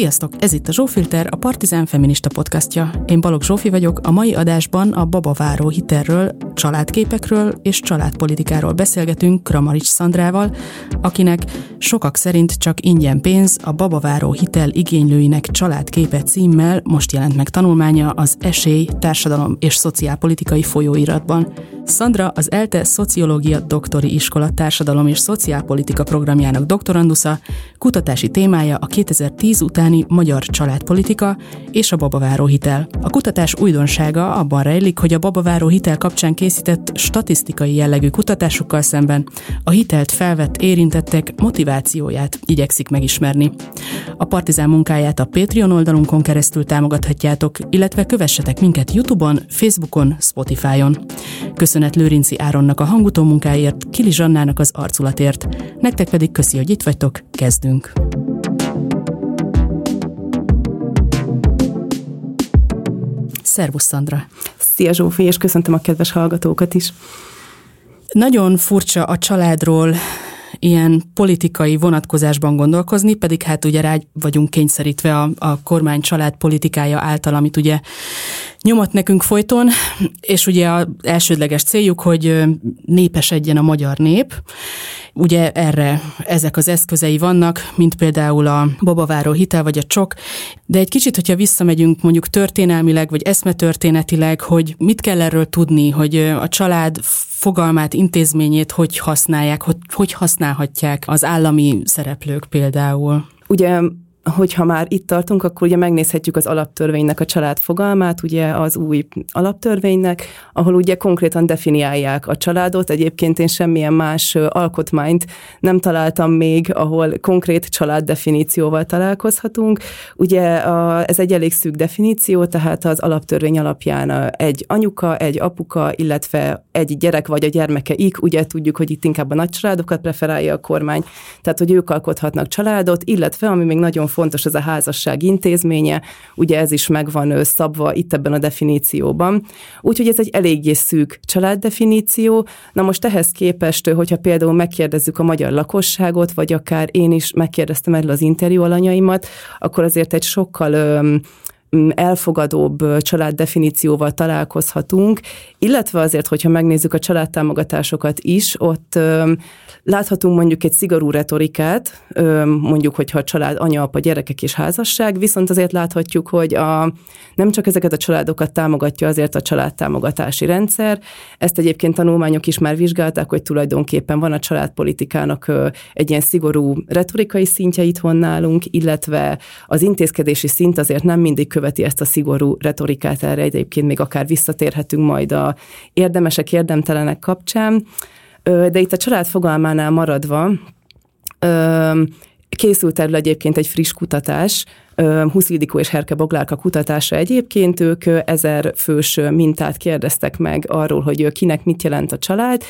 Sziasztok! Ez itt a Zsófilter, a Partizán Feminista podcastja. Én Balogh Zsófi vagyok, a mai adásban a babaváró hitelről, családképekről és családpolitikáról beszélgetünk Kramarics Szandrával, akinek sokak szerint csak ingyen pénz a babaváró hitel igénylőinek családképe címmel most jelent meg tanulmánya az Esély, Társadalom és Szociálpolitikai folyóiratban. Szandra az ELTE Szociológia Doktori Iskola Társadalom és Szociálpolitika programjának doktorandusza, kutatási témája a 2010 utáni magyar családpolitika és a babaváró hitel. A kutatás újdonsága abban rejlik, hogy a babaváró hitel kapcsán készített statisztikai jellegű kutatásokkal szemben a hitelt felvett érintettek motivációját igyekszik megismerni. A Partizán munkáját a Patreon oldalunkon keresztül támogathatjátok, illetve kövessetek minket Youtube-on, Facebookon, Spotify-on. Köszönet Lőrinci Áronnak a hangutó munkáért, Kili Zsannának az arculatért. Nektek pedig köszi, hogy itt vagytok, kezdünk! Szervusz, Szandra! Szia Zsófi, és köszöntöm a kedves hallgatókat is! Nagyon furcsa a családról ilyen politikai vonatkozásban gondolkozni, pedig hát ugye rá vagyunk kényszerítve a, a kormány család politikája által, amit ugye nyomat nekünk folyton, és ugye az elsődleges céljuk, hogy népesedjen a magyar nép. Ugye erre ezek az eszközei vannak, mint például a babaváró hitel vagy a csok, de egy kicsit, hogyha visszamegyünk mondjuk történelmileg vagy eszmetörténetileg, hogy mit kell erről tudni, hogy a család fogalmát, intézményét hogy használják, hogy, hogy használhatják az állami szereplők például. Ugye hogyha már itt tartunk, akkor ugye megnézhetjük az alaptörvénynek a család fogalmát, ugye az új alaptörvénynek, ahol ugye konkrétan definiálják a családot. Egyébként én semmilyen más alkotmányt nem találtam még, ahol konkrét család definícióval találkozhatunk. Ugye a, ez egy elég szűk definíció, tehát az alaptörvény alapján egy anyuka, egy apuka, illetve egy gyerek vagy a gyermeke ik, ugye tudjuk, hogy itt inkább a nagy családokat preferálja a kormány, tehát hogy ők alkothatnak családot, illetve ami még nagyon fontos, az a házasság intézménye, ugye ez is megvan szabva itt ebben a definícióban. Úgyhogy ez egy eléggé szűk családdefiníció. Na most ehhez képest, hogyha például megkérdezzük a magyar lakosságot, vagy akár én is megkérdeztem erről az interjú alanyaimat, akkor azért egy sokkal elfogadóbb családdefinícióval találkozhatunk, illetve azért, hogyha megnézzük a családtámogatásokat is, ott Láthatunk mondjuk egy szigorú retorikát, mondjuk, hogyha a család, anya, apa, gyerekek és házasság, viszont azért láthatjuk, hogy a, nem csak ezeket a családokat támogatja azért a családtámogatási rendszer, ezt egyébként tanulmányok is már vizsgálták, hogy tulajdonképpen van a családpolitikának egy ilyen szigorú retorikai szintje itthon nálunk, illetve az intézkedési szint azért nem mindig követi ezt a szigorú retorikát, erre. Egyébként még akár visszatérhetünk majd a érdemesek, érdemtelenek kapcsán. De itt a család fogalmánál maradva, készült erről egyébként egy friss kutatás, Huszildikó és Herke Boglárka kutatása egyébként, ők ezer fős mintát kérdeztek meg arról, hogy kinek mit jelent a család,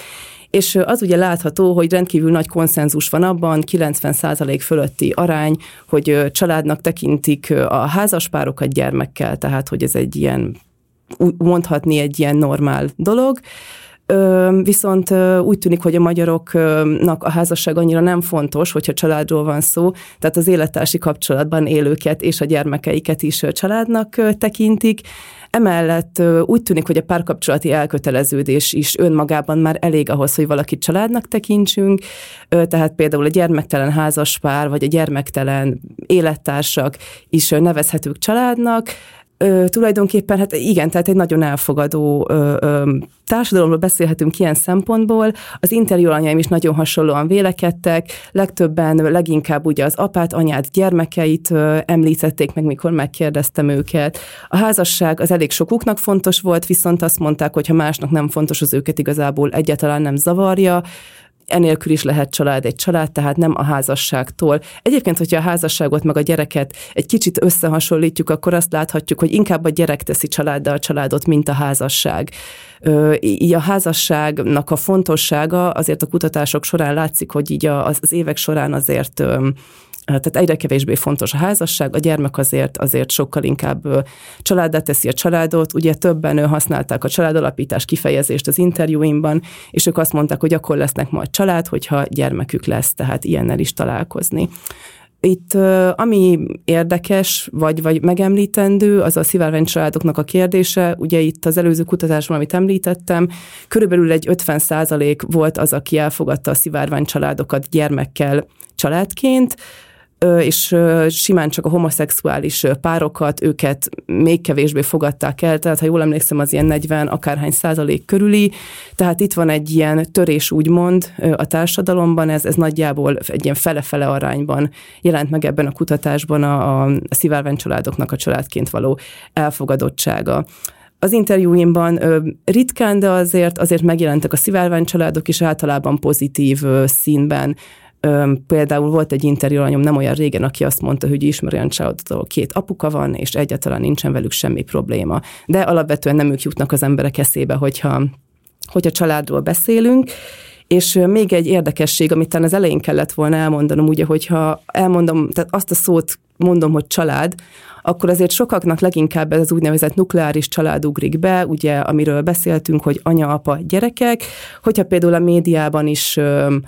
és az ugye látható, hogy rendkívül nagy konszenzus van abban, 90% fölötti arány, hogy családnak tekintik a házaspárokat gyermekkel, tehát hogy ez egy ilyen mondhatni egy ilyen normál dolog. Viszont úgy tűnik, hogy a magyaroknak a házasság annyira nem fontos, hogyha családról van szó, tehát az élettársi kapcsolatban élőket és a gyermekeiket is családnak tekintik. Emellett úgy tűnik, hogy a párkapcsolati elköteleződés is önmagában már elég ahhoz, hogy valakit családnak tekintsünk, tehát például a gyermektelen házaspár, vagy a gyermektelen élettársak is nevezhetők családnak, ö, tulajdonképpen, hát igen, tehát egy nagyon elfogadó ö, ö, társadalomról beszélhetünk ilyen szempontból. Az interjú anyaim is nagyon hasonlóan vélekedtek, legtöbben leginkább ugye az apát, anyát, gyermekeit ö, említették meg, mikor megkérdeztem őket. A házasság az elég sokuknak fontos volt, viszont azt mondták, hogy ha másnak nem fontos, az őket igazából egyáltalán nem zavarja enélkül is lehet család egy család, tehát nem a házasságtól. Egyébként, hogyha a házasságot meg a gyereket egy kicsit összehasonlítjuk, akkor azt láthatjuk, hogy inkább a gyerek teszi családdal a családot, mint a házasság. Így a házasságnak a fontossága azért a kutatások során látszik, hogy így az évek során azért tehát egyre kevésbé fontos a házasság, a gyermek azért, azért sokkal inkább családdá teszi a családot. Ugye többen használták a családalapítás kifejezést az interjúimban, és ők azt mondták, hogy akkor lesznek majd család, hogyha gyermekük lesz, tehát ilyennel is találkozni. Itt ami érdekes, vagy, vagy megemlítendő, az a szivárvány családoknak a kérdése. Ugye itt az előző kutatásban, amit említettem, körülbelül egy 50 százalék volt az, aki elfogadta a szivárvány családokat gyermekkel családként, és simán csak a homoszexuális párokat, őket még kevésbé fogadták el, tehát ha jól emlékszem, az ilyen 40 akárhány százalék körüli, tehát itt van egy ilyen törés úgymond a társadalomban, ez, ez nagyjából egy ilyen fele-fele arányban jelent meg ebben a kutatásban a, a szivárvány családoknak a családként való elfogadottsága. Az interjúimban ö, ritkán, de azért, azért megjelentek a szivárvány családok is általában pozitív ö, színben Például volt egy interjú anyom nem olyan régen, aki azt mondta, hogy ismeri olyan családot, ahol két apuka van, és egyáltalán nincsen velük semmi probléma. De alapvetően nem ők jutnak az emberek eszébe, hogyha, hogyha családról beszélünk. És még egy érdekesség, amit talán az elején kellett volna elmondanom, ugye, hogyha elmondom, tehát azt a szót mondom, hogy család, akkor azért sokaknak leginkább ez az úgynevezett nukleáris család ugrik be, ugye, amiről beszéltünk, hogy anya, apa, gyerekek. Hogyha például a médiában is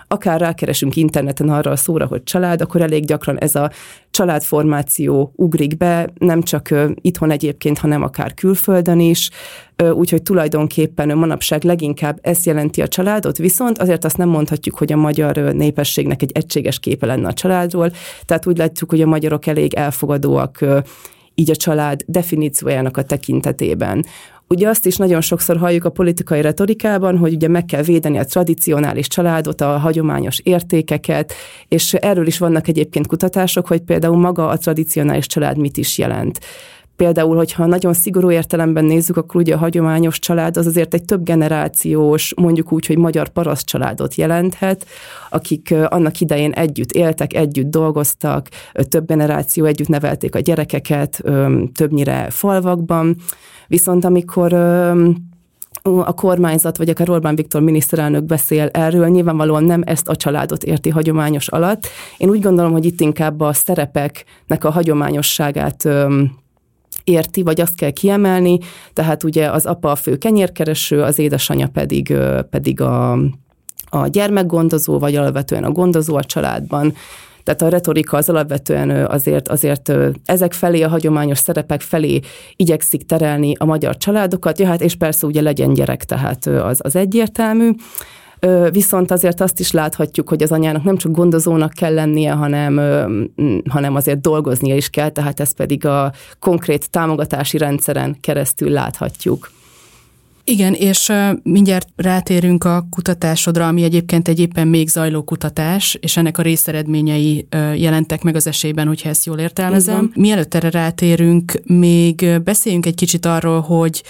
akár rákeresünk interneten arra a szóra, hogy család, akkor elég gyakran ez a családformáció ugrik be, nem csak itthon egyébként, hanem akár külföldön is, úgyhogy tulajdonképpen manapság leginkább ez jelenti a családot, viszont azért azt nem mondhatjuk, hogy a magyar népességnek egy egységes képe lenne a családról, tehát úgy látjuk, hogy a magyarok elég elfogadóak így a család definíciójának a tekintetében. Ugye azt is nagyon sokszor halljuk a politikai retorikában, hogy ugye meg kell védeni a tradicionális családot, a hagyományos értékeket, és erről is vannak egyébként kutatások, hogy például maga a tradicionális család mit is jelent. Például, hogyha nagyon szigorú értelemben nézzük, akkor ugye a hagyományos család az azért egy több generációs, mondjuk úgy, hogy magyar paraszt családot jelenthet, akik annak idején együtt éltek, együtt dolgoztak, több generáció együtt nevelték a gyerekeket, többnyire falvakban. Viszont amikor a kormányzat, vagy akár Orbán Viktor miniszterelnök beszél erről, nyilvánvalóan nem ezt a családot érti hagyományos alatt. Én úgy gondolom, hogy itt inkább a szerepeknek a hagyományosságát érti, vagy azt kell kiemelni, tehát ugye az apa a fő kenyérkereső, az édesanyja pedig, pedig a, a gyermekgondozó, vagy alapvetően a gondozó a családban. Tehát a retorika az alapvetően azért, azért ezek felé, a hagyományos szerepek felé igyekszik terelni a magyar családokat, ja, hát és persze ugye legyen gyerek, tehát az, az egyértelmű. Viszont azért azt is láthatjuk, hogy az anyának nem csak gondozónak kell lennie, hanem, hanem azért dolgoznia is kell, tehát ezt pedig a konkrét támogatási rendszeren keresztül láthatjuk. Igen, és mindjárt rátérünk a kutatásodra, ami egyébként egy éppen még zajló kutatás, és ennek a részeredményei jelentek meg az esélyben, hogyha ezt jól értelmezem. Igen. Mielőtt erre rátérünk, még beszéljünk egy kicsit arról, hogy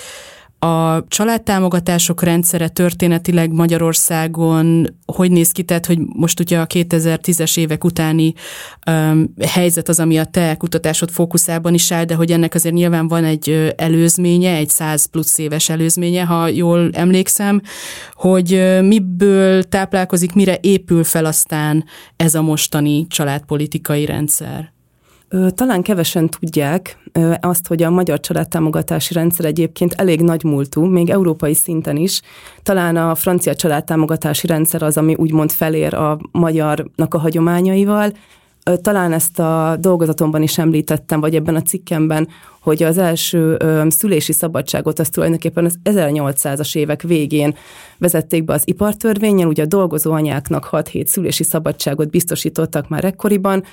a családtámogatások rendszere történetileg Magyarországon hogy néz ki, tehát hogy most ugye a 2010-es évek utáni um, helyzet az, ami a te kutatásod fókuszában is áll, de hogy ennek azért nyilván van egy előzménye, egy 100 plusz éves előzménye, ha jól emlékszem, hogy miből táplálkozik, mire épül fel aztán ez a mostani családpolitikai rendszer. Talán kevesen tudják azt, hogy a magyar családtámogatási rendszer egyébként elég nagy múltú, még európai szinten is. Talán a francia családtámogatási rendszer az, ami úgymond felér a magyarnak a hagyományaival, talán ezt a dolgozatomban is említettem, vagy ebben a cikkemben, hogy az első szülési szabadságot azt tulajdonképpen az 1800-as évek végén vezették be az ipartörvényen, ugye a dolgozó anyáknak 6-7 szülési szabadságot biztosítottak már ekkoriban,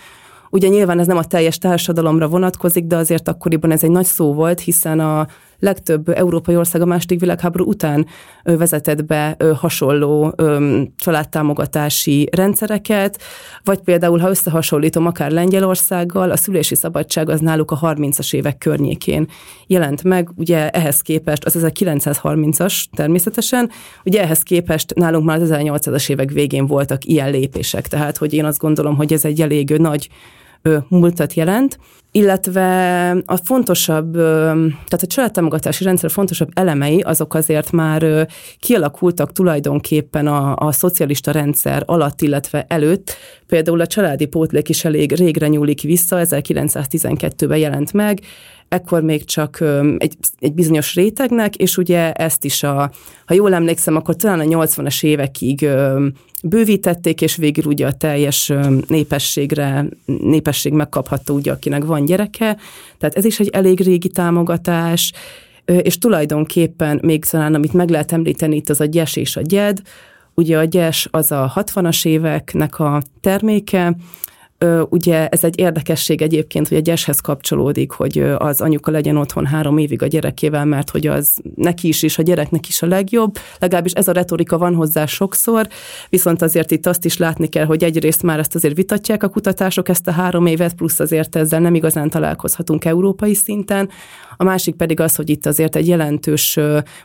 Ugye nyilván ez nem a teljes társadalomra vonatkozik, de azért akkoriban ez egy nagy szó volt, hiszen a legtöbb európai ország a második világháború után vezetett be hasonló családtámogatási rendszereket, vagy például, ha összehasonlítom akár Lengyelországgal, a szülési szabadság az náluk a 30-as évek környékén jelent meg, ugye ehhez képest, az 1930-as természetesen, ugye ehhez képest nálunk már az 1800-as évek végén voltak ilyen lépések, tehát hogy én azt gondolom, hogy ez egy elég nagy múltat jelent, illetve a fontosabb, tehát a családtámogatási rendszer fontosabb elemei azok azért már kialakultak tulajdonképpen a, a szocialista rendszer alatt, illetve előtt. Például a családi pótlék is elég régre nyúlik vissza, 1912-ben jelent meg, ekkor még csak egy, egy bizonyos rétegnek, és ugye ezt is a, ha jól emlékszem, akkor talán a 80-as évekig bővítették, és végül ugye a teljes népességre, népesség megkaphatta ugye, akinek van gyereke, tehát ez is egy elég régi támogatás, és tulajdonképpen még talán, amit meg lehet említeni itt, az a gyes és a gyed, Ugye a gyes az a 60-as éveknek a terméke, Ugye ez egy érdekesség egyébként, hogy a gyeshez kapcsolódik, hogy az anyuka legyen otthon három évig a gyerekével, mert hogy az neki is és a gyereknek is a legjobb. Legalábbis ez a retorika van hozzá sokszor, viszont azért itt azt is látni kell, hogy egyrészt már ezt azért vitatják a kutatások ezt a három évet, plusz azért ezzel nem igazán találkozhatunk európai szinten. A másik pedig az, hogy itt azért egy jelentős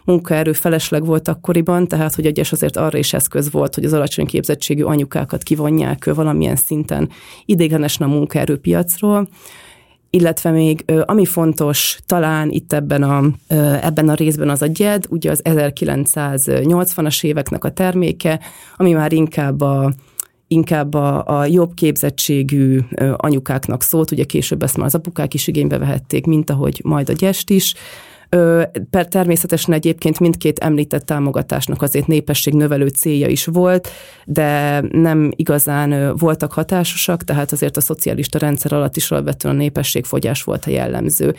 munkaerő felesleg volt akkoriban, tehát hogy egyes azért arra is eszköz volt, hogy az alacsony képzettségű anyukákat kivonják valamilyen szinten idéglenesen a munkaerőpiacról, illetve még ami fontos talán itt ebben a, ebben a részben az a GED, ugye az 1980-as éveknek a terméke, ami már inkább a inkább a, a jobb képzettségű anyukáknak szólt, ugye később ezt már az apukák is igénybe vehették, mint ahogy majd a gyest is. Per természetesen egyébként mindkét említett támogatásnak azért népességnövelő célja is volt, de nem igazán voltak hatásosak, tehát azért a szocialista rendszer alatt is alapvetően a népességfogyás volt a jellemző.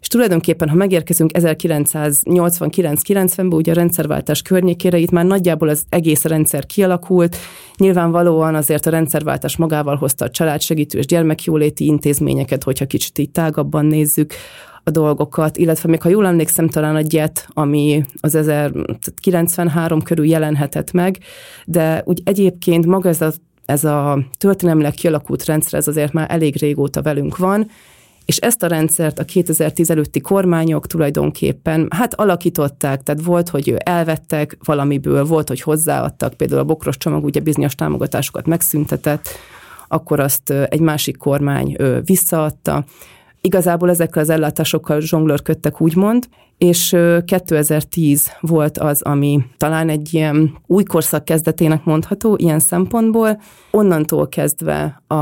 És tulajdonképpen, ha megérkezünk 1989-90-ben, ugye a rendszerváltás környékére, itt már nagyjából az egész rendszer kialakult, nyilvánvalóan azért a rendszerváltás magával hozta a családsegítő és gyermekjóléti intézményeket, hogyha kicsit így tágabban nézzük, a dolgokat, illetve még ha jól emlékszem, talán a gyet, ami az 1993 körül jelenhetett meg, de úgy egyébként maga ez a, ez a történelmileg kialakult rendszer, ez azért már elég régóta velünk van, és ezt a rendszert a 2010 előtti kormányok tulajdonképpen hát alakították, tehát volt, hogy elvettek valamiből, volt, hogy hozzáadtak, például a bokros csomag ugye bizonyos támogatásokat megszüntetett, akkor azt egy másik kormány visszaadta. Igazából ezekkel az ellátásokkal zsonglőrködtek úgymond, és 2010 volt az, ami talán egy ilyen új korszak kezdetének mondható ilyen szempontból. Onnantól kezdve a,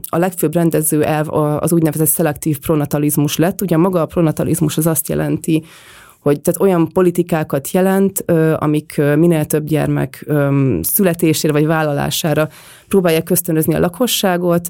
a legfőbb rendező elv az úgynevezett szelektív pronatalizmus lett. Ugye maga a pronatalizmus az azt jelenti, hogy tehát olyan politikákat jelent, amik minél több gyermek születésére vagy vállalására próbálják ösztönözni a lakosságot,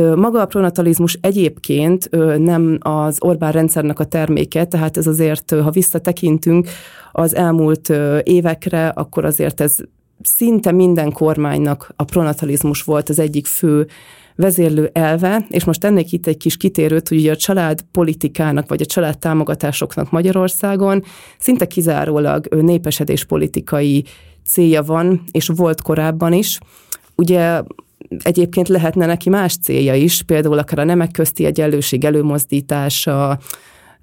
maga a pronatalizmus egyébként nem az Orbán rendszernek a terméke, tehát ez azért, ha visszatekintünk az elmúlt évekre, akkor azért ez szinte minden kormánynak a pronatalizmus volt az egyik fő vezérlő elve, és most ennek itt egy kis kitérőt, hogy ugye a családpolitikának vagy a családtámogatásoknak Magyarországon szinte kizárólag népesedés politikai célja van, és volt korábban is. Ugye egyébként lehetne neki más célja is, például akár a nemek közti egyenlőség előmozdítása,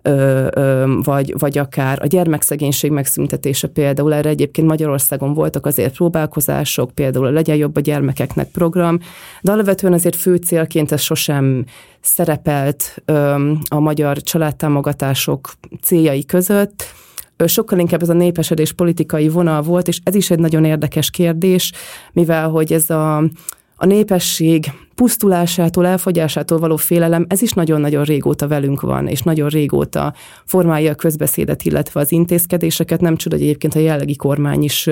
ö, ö, vagy, vagy akár a gyermekszegénység megszüntetése. Például, erre egyébként Magyarországon voltak azért próbálkozások, például a Legyen jobb a gyermekeknek program, de alapvetően azért fő célként ez sosem szerepelt ö, a magyar családtámogatások céljai között, sokkal inkább ez a népesedés politikai vonal volt, és ez is egy nagyon érdekes kérdés, mivel hogy ez a a népesség pusztulásától, elfogyásától való félelem, ez is nagyon-nagyon régóta velünk van, és nagyon régóta formálja a közbeszédet, illetve az intézkedéseket. Nem csoda, hogy egyébként a jellegi kormány is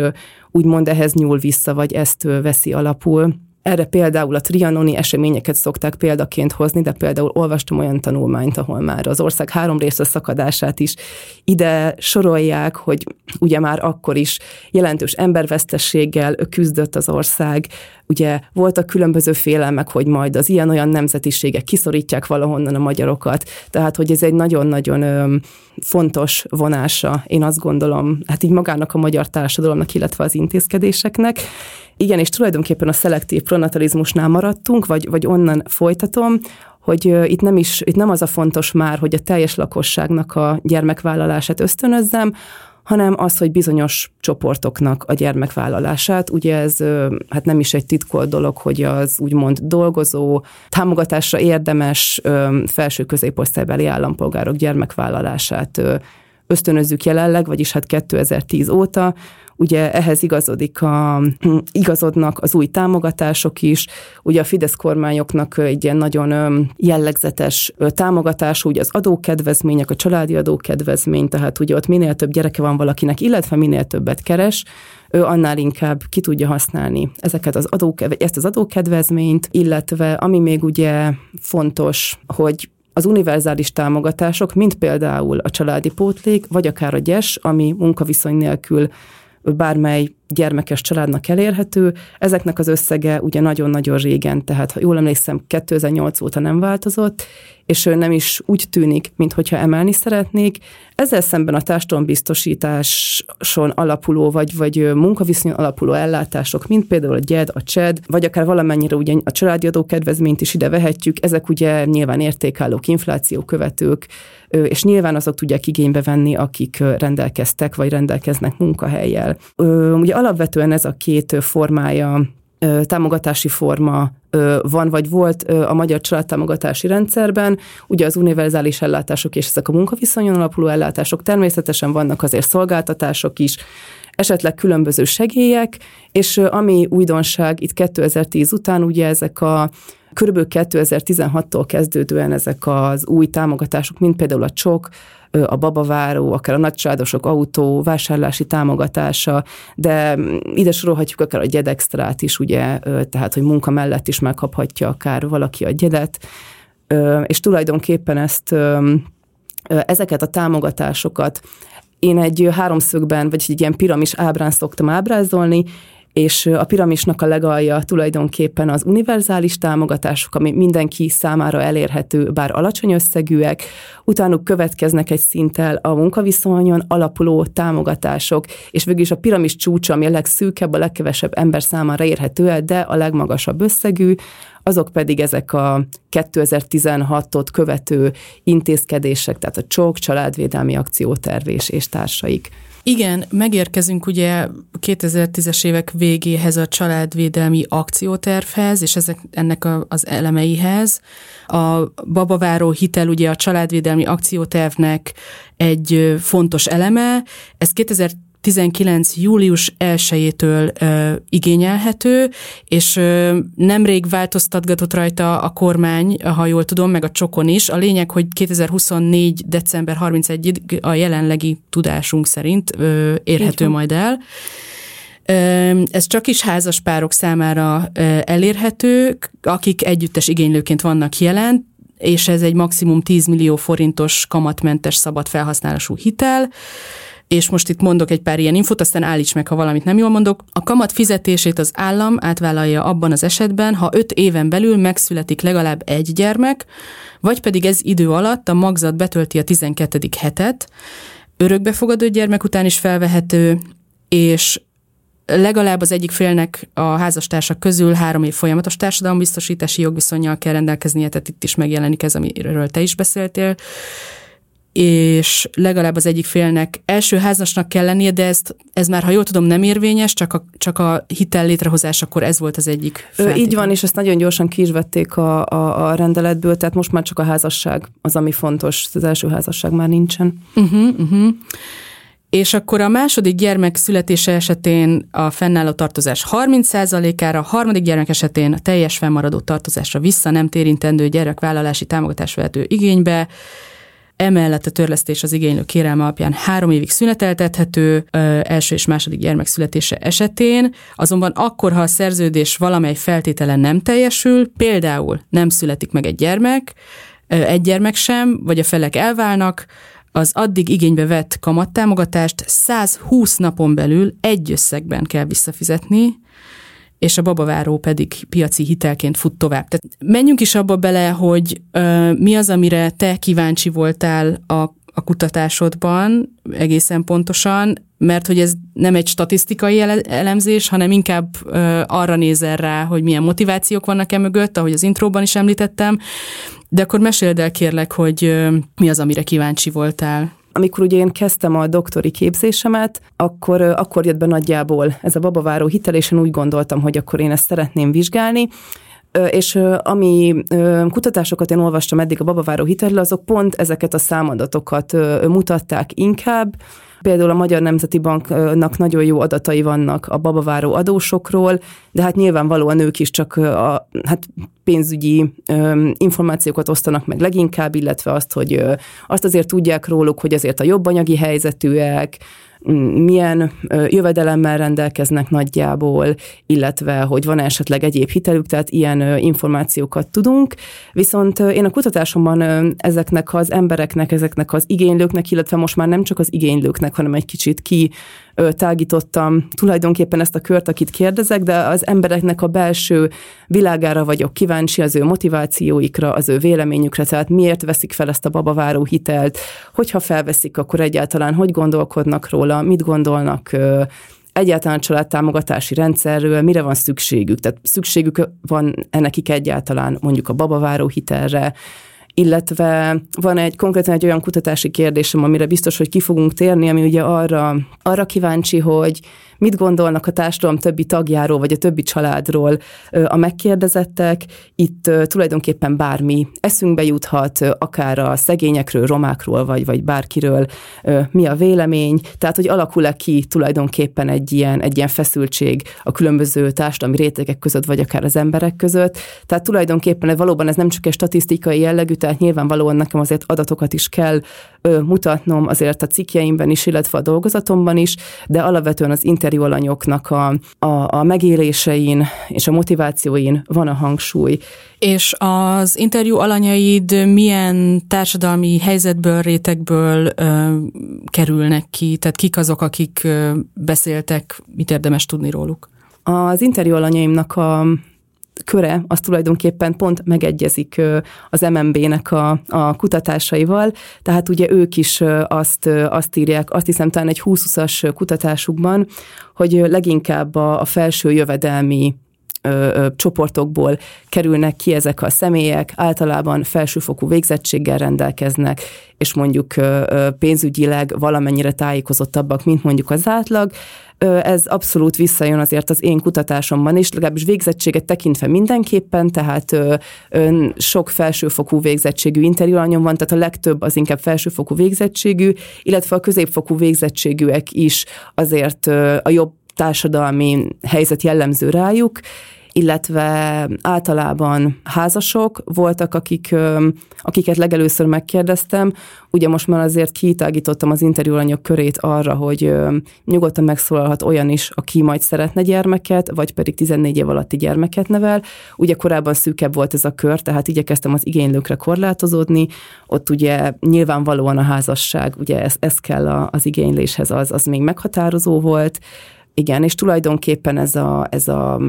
úgymond ehhez nyúl vissza, vagy ezt veszi alapul. Erre például a trianoni eseményeket szokták példaként hozni, de például olvastam olyan tanulmányt, ahol már az ország három része szakadását is ide sorolják, hogy ugye már akkor is jelentős embervesztességgel küzdött az ország, ugye voltak különböző félelmek, hogy majd az ilyen-olyan nemzetiségek kiszorítják valahonnan a magyarokat, tehát hogy ez egy nagyon-nagyon fontos vonása, én azt gondolom, hát így magának a magyar társadalomnak, illetve az intézkedéseknek. Igen, és tulajdonképpen a szelektív pronatalizmusnál maradtunk, vagy, vagy onnan folytatom, hogy itt nem is, itt nem az a fontos már, hogy a teljes lakosságnak a gyermekvállalását ösztönözzem, hanem az, hogy bizonyos csoportoknak a gyermekvállalását. Ugye ez hát nem is egy titkolt dolog, hogy az úgymond dolgozó, támogatásra érdemes felső középosztálybeli állampolgárok gyermekvállalását ösztönözzük jelenleg, vagyis hát 2010 óta, ugye ehhez igazodik a, igazodnak az új támogatások is, ugye a Fidesz kormányoknak egy ilyen nagyon jellegzetes támogatás, ugye az adókedvezmények, a családi adókedvezmény, tehát ugye ott minél több gyereke van valakinek, illetve minél többet keres, ő annál inkább ki tudja használni ezeket az adó, ezt az adókedvezményt, illetve ami még ugye fontos, hogy az univerzális támogatások, mint például a családi pótlék, vagy akár a gyes, ami munkaviszony nélkül bármely gyermekes családnak elérhető. Ezeknek az összege ugye nagyon-nagyon régen, tehát ha jól emlékszem, 2008 óta nem változott, és nem is úgy tűnik, mintha emelni szeretnék. Ezzel szemben a társadalombiztosításon alapuló, vagy, vagy munkaviszonyon alapuló ellátások, mint például a GED, a CSED, vagy akár valamennyire ugye a családi adókedvezményt is ide vehetjük, ezek ugye nyilván értékállók, infláció követők, és nyilván azok tudják igénybe venni, akik rendelkeztek, vagy rendelkeznek munkahelyjel. Ugye alapvetően ez a két formája támogatási forma van, vagy volt a magyar családtámogatási rendszerben, ugye az univerzális ellátások és ezek a munkaviszonyon alapuló ellátások, természetesen vannak azért szolgáltatások is, esetleg különböző segélyek, és ami újdonság itt 2010 után, ugye ezek a Körülbelül 2016-tól kezdődően ezek az új támogatások, mint például a csok, a babaváró, akár a nagycsádosok autó, vásárlási támogatása, de ide sorolhatjuk akár a gyedextrát is, ugye, tehát, hogy munka mellett is megkaphatja akár valaki a gyedet, és tulajdonképpen ezt ezeket a támogatásokat én egy háromszögben, vagy egy ilyen piramis ábrán szoktam ábrázolni, és a piramisnak a legalja tulajdonképpen az univerzális támogatások, ami mindenki számára elérhető, bár alacsony összegűek, utánuk következnek egy szinttel a munkaviszonyon alapuló támogatások, és végül is a piramis csúcsa, ami a legszűkebb, a legkevesebb ember számára érhető el, de a legmagasabb összegű, azok pedig ezek a 2016-ot követő intézkedések, tehát a csók, családvédelmi akciótervés és társaik. Igen, megérkezünk ugye 2010-es évek végéhez a családvédelmi akciótervhez, és ezek, ennek a, az elemeihez. A babaváró hitel ugye a családvédelmi akciótervnek egy fontos eleme. Ez 2010 19. július 1-től ö, igényelhető, és ö, nemrég változtatgatott rajta a kormány, ha jól tudom, meg a csokon is. A lényeg, hogy 2024. december 31-ig a jelenlegi tudásunk szerint ö, érhető majd el. Ez csak is házas párok számára elérhető, akik együttes igénylőként vannak jelen, és ez egy maximum 10 millió forintos kamatmentes szabad felhasználású hitel és most itt mondok egy pár ilyen infot, aztán állíts meg, ha valamit nem jól mondok. A kamat fizetését az állam átvállalja abban az esetben, ha öt éven belül megszületik legalább egy gyermek, vagy pedig ez idő alatt a magzat betölti a 12. hetet, örökbefogadó gyermek után is felvehető, és legalább az egyik félnek a házastársak közül három év folyamatos társadalombiztosítási jogviszonyjal kell rendelkeznie, tehát itt is megjelenik ez, amiről te is beszéltél és legalább az egyik félnek első házasnak kell lennie, de ezt, ez már, ha jól tudom, nem érvényes, csak a, csak a hitel létrehozás, akkor ez volt az egyik feltétel. Így van, és ezt nagyon gyorsan ki is vették a, a, a rendeletből, tehát most már csak a házasság az, ami fontos, az első házasság már nincsen. Uh-huh, uh-huh. És akkor a második gyermek születése esetén a fennálló tartozás 30%-ára, a harmadik gyermek esetén a teljes fennmaradó tartozásra vissza nem térintendő gyerekvállalási támogatás vehető igénybe, Emellett a törlesztés az igénylő kérelme alapján három évig szüneteltethető első és második gyermek születése esetén, azonban akkor, ha a szerződés valamely feltétele nem teljesül, például nem születik meg egy gyermek, egy gyermek sem, vagy a felek elválnak, az addig igénybe vett kamattámogatást 120 napon belül egy összegben kell visszafizetni, és a babaváró pedig piaci hitelként fut tovább. Tehát menjünk is abba bele, hogy ö, mi az, amire te kíváncsi voltál a, a kutatásodban egészen pontosan, mert hogy ez nem egy statisztikai elemzés, hanem inkább ö, arra nézel rá, hogy milyen motivációk vannak e mögött, ahogy az intróban is említettem, de akkor meséld el kérlek, hogy ö, mi az, amire kíváncsi voltál. Amikor ugye én kezdtem a doktori képzésemet, akkor, akkor jött be nagyjából ez a babaváró hitel, és én úgy gondoltam, hogy akkor én ezt szeretném vizsgálni. és ami kutatásokat én olvastam eddig a babaváró hitelről, azok pont ezeket a számadatokat mutatták inkább, Például a Magyar Nemzeti Banknak nagyon jó adatai vannak a babaváró adósokról, de hát nyilvánvalóan ők is csak a hát pénzügyi ö, információkat osztanak meg leginkább, illetve azt, hogy ö, azt azért tudják róluk, hogy azért a jobb anyagi helyzetűek, milyen jövedelemmel rendelkeznek nagyjából, illetve hogy van esetleg egyéb hitelük, tehát ilyen információkat tudunk. Viszont én a kutatásomban ezeknek az embereknek, ezeknek az igénylőknek, illetve most már nem csak az igénylőknek, hanem egy kicsit ki tágítottam tulajdonképpen ezt a kört, akit kérdezek, de az embereknek a belső világára vagyok kíváncsi, az ő motivációikra, az ő véleményükre, tehát miért veszik fel ezt a babaváró hitelt, hogyha felveszik, akkor egyáltalán hogy gondolkodnak róla, mit gondolnak egyáltalán családtámogatási rendszerről, mire van szükségük. Tehát szükségük van nekik egyáltalán mondjuk a babaváró hitelre, illetve van egy konkrétan egy olyan kutatási kérdésem, amire biztos, hogy ki fogunk térni, ami ugye arra, arra kíváncsi, hogy mit gondolnak a társadalom többi tagjáról, vagy a többi családról a megkérdezettek. Itt tulajdonképpen bármi eszünkbe juthat, akár a szegényekről, romákról, vagy, vagy bárkiről, mi a vélemény. Tehát, hogy alakul-e ki tulajdonképpen egy ilyen, egy ilyen feszültség a különböző társadalmi rétegek között, vagy akár az emberek között. Tehát tulajdonképpen valóban ez nem csak egy statisztikai jellegű, tehát nyilvánvalóan nekem azért adatokat is kell mutatnom azért a cikkjeimben is, illetve a dolgozatomban is, de alapvetően az inter interjú alanyoknak a, a, a megélésein és a motivációin van a hangsúly. És az interjú alanyaid milyen társadalmi helyzetből, rétegből ö, kerülnek ki? Tehát kik azok, akik ö, beszéltek, mit érdemes tudni róluk? Az interjú alanyaimnak a köre az tulajdonképpen pont megegyezik az MMB-nek a, a kutatásaival, tehát ugye ők is azt, azt írják, azt hiszem talán egy 20-20-as kutatásukban, hogy leginkább a, a felső jövedelmi ö, ö, csoportokból kerülnek ki ezek a személyek, általában felsőfokú végzettséggel rendelkeznek, és mondjuk ö, pénzügyileg valamennyire tájékozottabbak, mint mondjuk az átlag, ez abszolút visszajön azért az én kutatásomban is, legalábbis végzettséget tekintve mindenképpen, tehát sok felsőfokú végzettségű interjúanyom van, tehát a legtöbb az inkább felsőfokú végzettségű, illetve a középfokú végzettségűek is azért a jobb társadalmi helyzet jellemző rájuk, illetve általában házasok voltak, akik, akiket legelőször megkérdeztem. Ugye most már azért kitágítottam az interjúanyag körét arra, hogy nyugodtan megszólalhat olyan is, aki majd szeretne gyermeket, vagy pedig 14 év alatti gyermeket nevel. Ugye korábban szűkebb volt ez a kör, tehát igyekeztem az igénylőkre korlátozódni. Ott ugye nyilvánvalóan a házasság, ugye ez, ez kell az igényléshez, az, az még meghatározó volt igen, és tulajdonképpen ez a, ez a,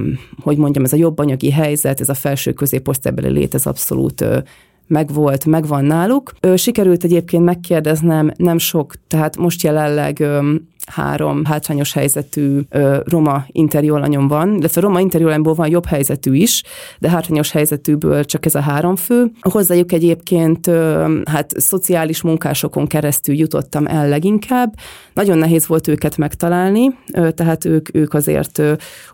hogy mondjam, ez a jobb anyagi helyzet, ez a felső középosztálybeli lét, ez abszolút megvolt, megvan náluk. Sikerült egyébként megkérdeznem nem sok, tehát most jelenleg három hátrányos helyzetű roma interjúalanyom van, illetve roma interjúalanyból van jobb helyzetű is, de hátrányos helyzetűből csak ez a három fő. Hozzájuk egyébként hát szociális munkásokon keresztül jutottam el leginkább. Nagyon nehéz volt őket megtalálni, tehát ők, ők azért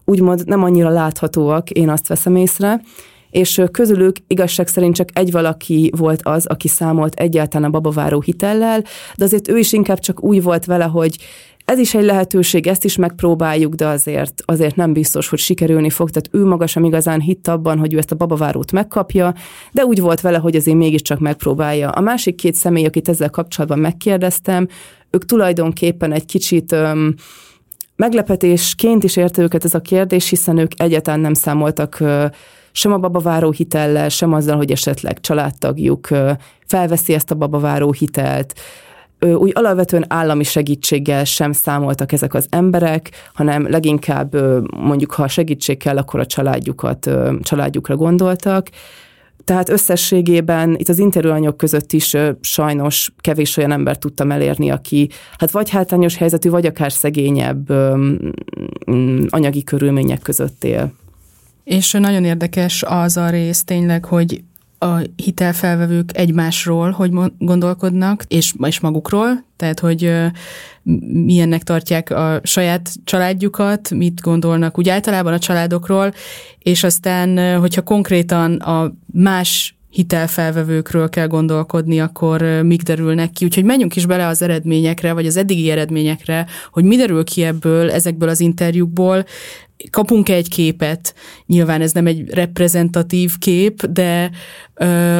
úgymond nem annyira láthatóak, én azt veszem észre, és közülük igazság szerint csak egy valaki volt az, aki számolt egyáltalán a babaváró hitellel, de azért ő is inkább csak úgy volt vele, hogy ez is egy lehetőség, ezt is megpróbáljuk, de azért, azért nem biztos, hogy sikerülni fog. Tehát ő maga sem igazán hitt abban, hogy ő ezt a babavárót megkapja, de úgy volt vele, hogy azért mégiscsak megpróbálja. A másik két személy, akit ezzel kapcsolatban megkérdeztem, ők tulajdonképpen egy kicsit öm, meglepetésként is érte őket ez a kérdés, hiszen ők egyáltalán nem számoltak sem a babaváró hitellel, sem azzal, hogy esetleg családtagjuk felveszi ezt a babaváró hitelt, úgy alapvetően állami segítséggel sem számoltak ezek az emberek, hanem leginkább mondjuk, ha segítség kell, akkor a családjukat, családjukra gondoltak. Tehát összességében itt az interjúanyok között is sajnos kevés olyan ember tudtam elérni, aki hát vagy hátrányos helyzetű, vagy akár szegényebb anyagi körülmények között él. És nagyon érdekes az a rész tényleg, hogy a hitelfelvevők egymásról, hogy gondolkodnak, és, és magukról, tehát hogy milyennek tartják a saját családjukat, mit gondolnak úgy általában a családokról, és aztán, hogyha konkrétan a más hitelfelvevőkről kell gondolkodni, akkor mik derülnek ki. Úgyhogy menjünk is bele az eredményekre, vagy az eddigi eredményekre, hogy mi derül ki ebből, ezekből az interjúkból. Kapunk egy képet, nyilván ez nem egy reprezentatív kép, de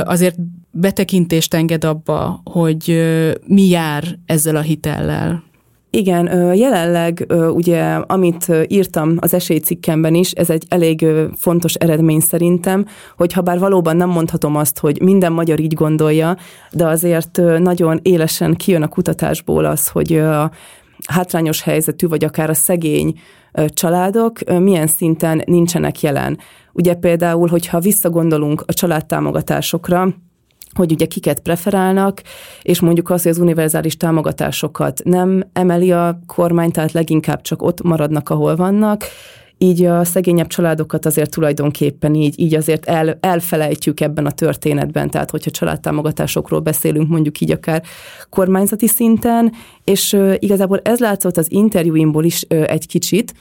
azért betekintést enged abba, hogy mi jár ezzel a hitellel. Igen, jelenleg ugye, amit írtam az esélycikkemben is, ez egy elég fontos eredmény szerintem, hogy ha bár valóban nem mondhatom azt, hogy minden magyar így gondolja, de azért nagyon élesen kijön a kutatásból az, hogy a hátrányos helyzetű, vagy akár a szegény családok milyen szinten nincsenek jelen. Ugye például, hogyha visszagondolunk a családtámogatásokra, hogy ugye kiket preferálnak, és mondjuk az, hogy az univerzális támogatásokat nem emeli a kormány, tehát leginkább csak ott maradnak, ahol vannak, így a szegényebb családokat azért tulajdonképpen így, így azért el, elfelejtjük ebben a történetben, tehát hogyha családtámogatásokról beszélünk mondjuk így akár kormányzati szinten, és igazából ez látszott az interjúimból is egy kicsit,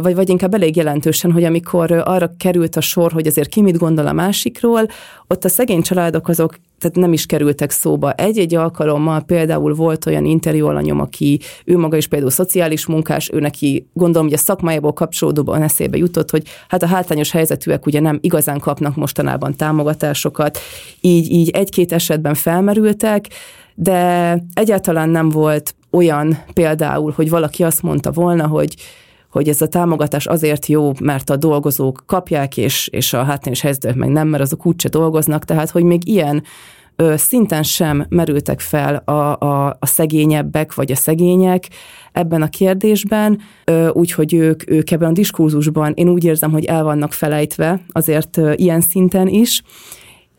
vagy, vagy inkább elég jelentősen, hogy amikor arra került a sor, hogy azért ki mit gondol a másikról, ott a szegény családok azok tehát nem is kerültek szóba. Egy-egy alkalommal például volt olyan interjú alanyom, aki ő maga is például szociális munkás, ő neki gondolom, hogy a szakmájából kapcsolódóban eszébe jutott, hogy hát a hátrányos helyzetűek ugye nem igazán kapnak mostanában támogatásokat, így, így egy-két esetben felmerültek, de egyáltalán nem volt olyan például, hogy valaki azt mondta volna, hogy hogy ez a támogatás azért jó, mert a dolgozók kapják, és, és a hátrányos helyzetűek meg nem, mert azok úgyse dolgoznak, tehát hogy még ilyen szinten sem merültek fel a, a, a szegényebbek vagy a szegények ebben a kérdésben, úgyhogy ők, ők ebben a diskurzusban én úgy érzem, hogy el vannak felejtve azért ilyen szinten is,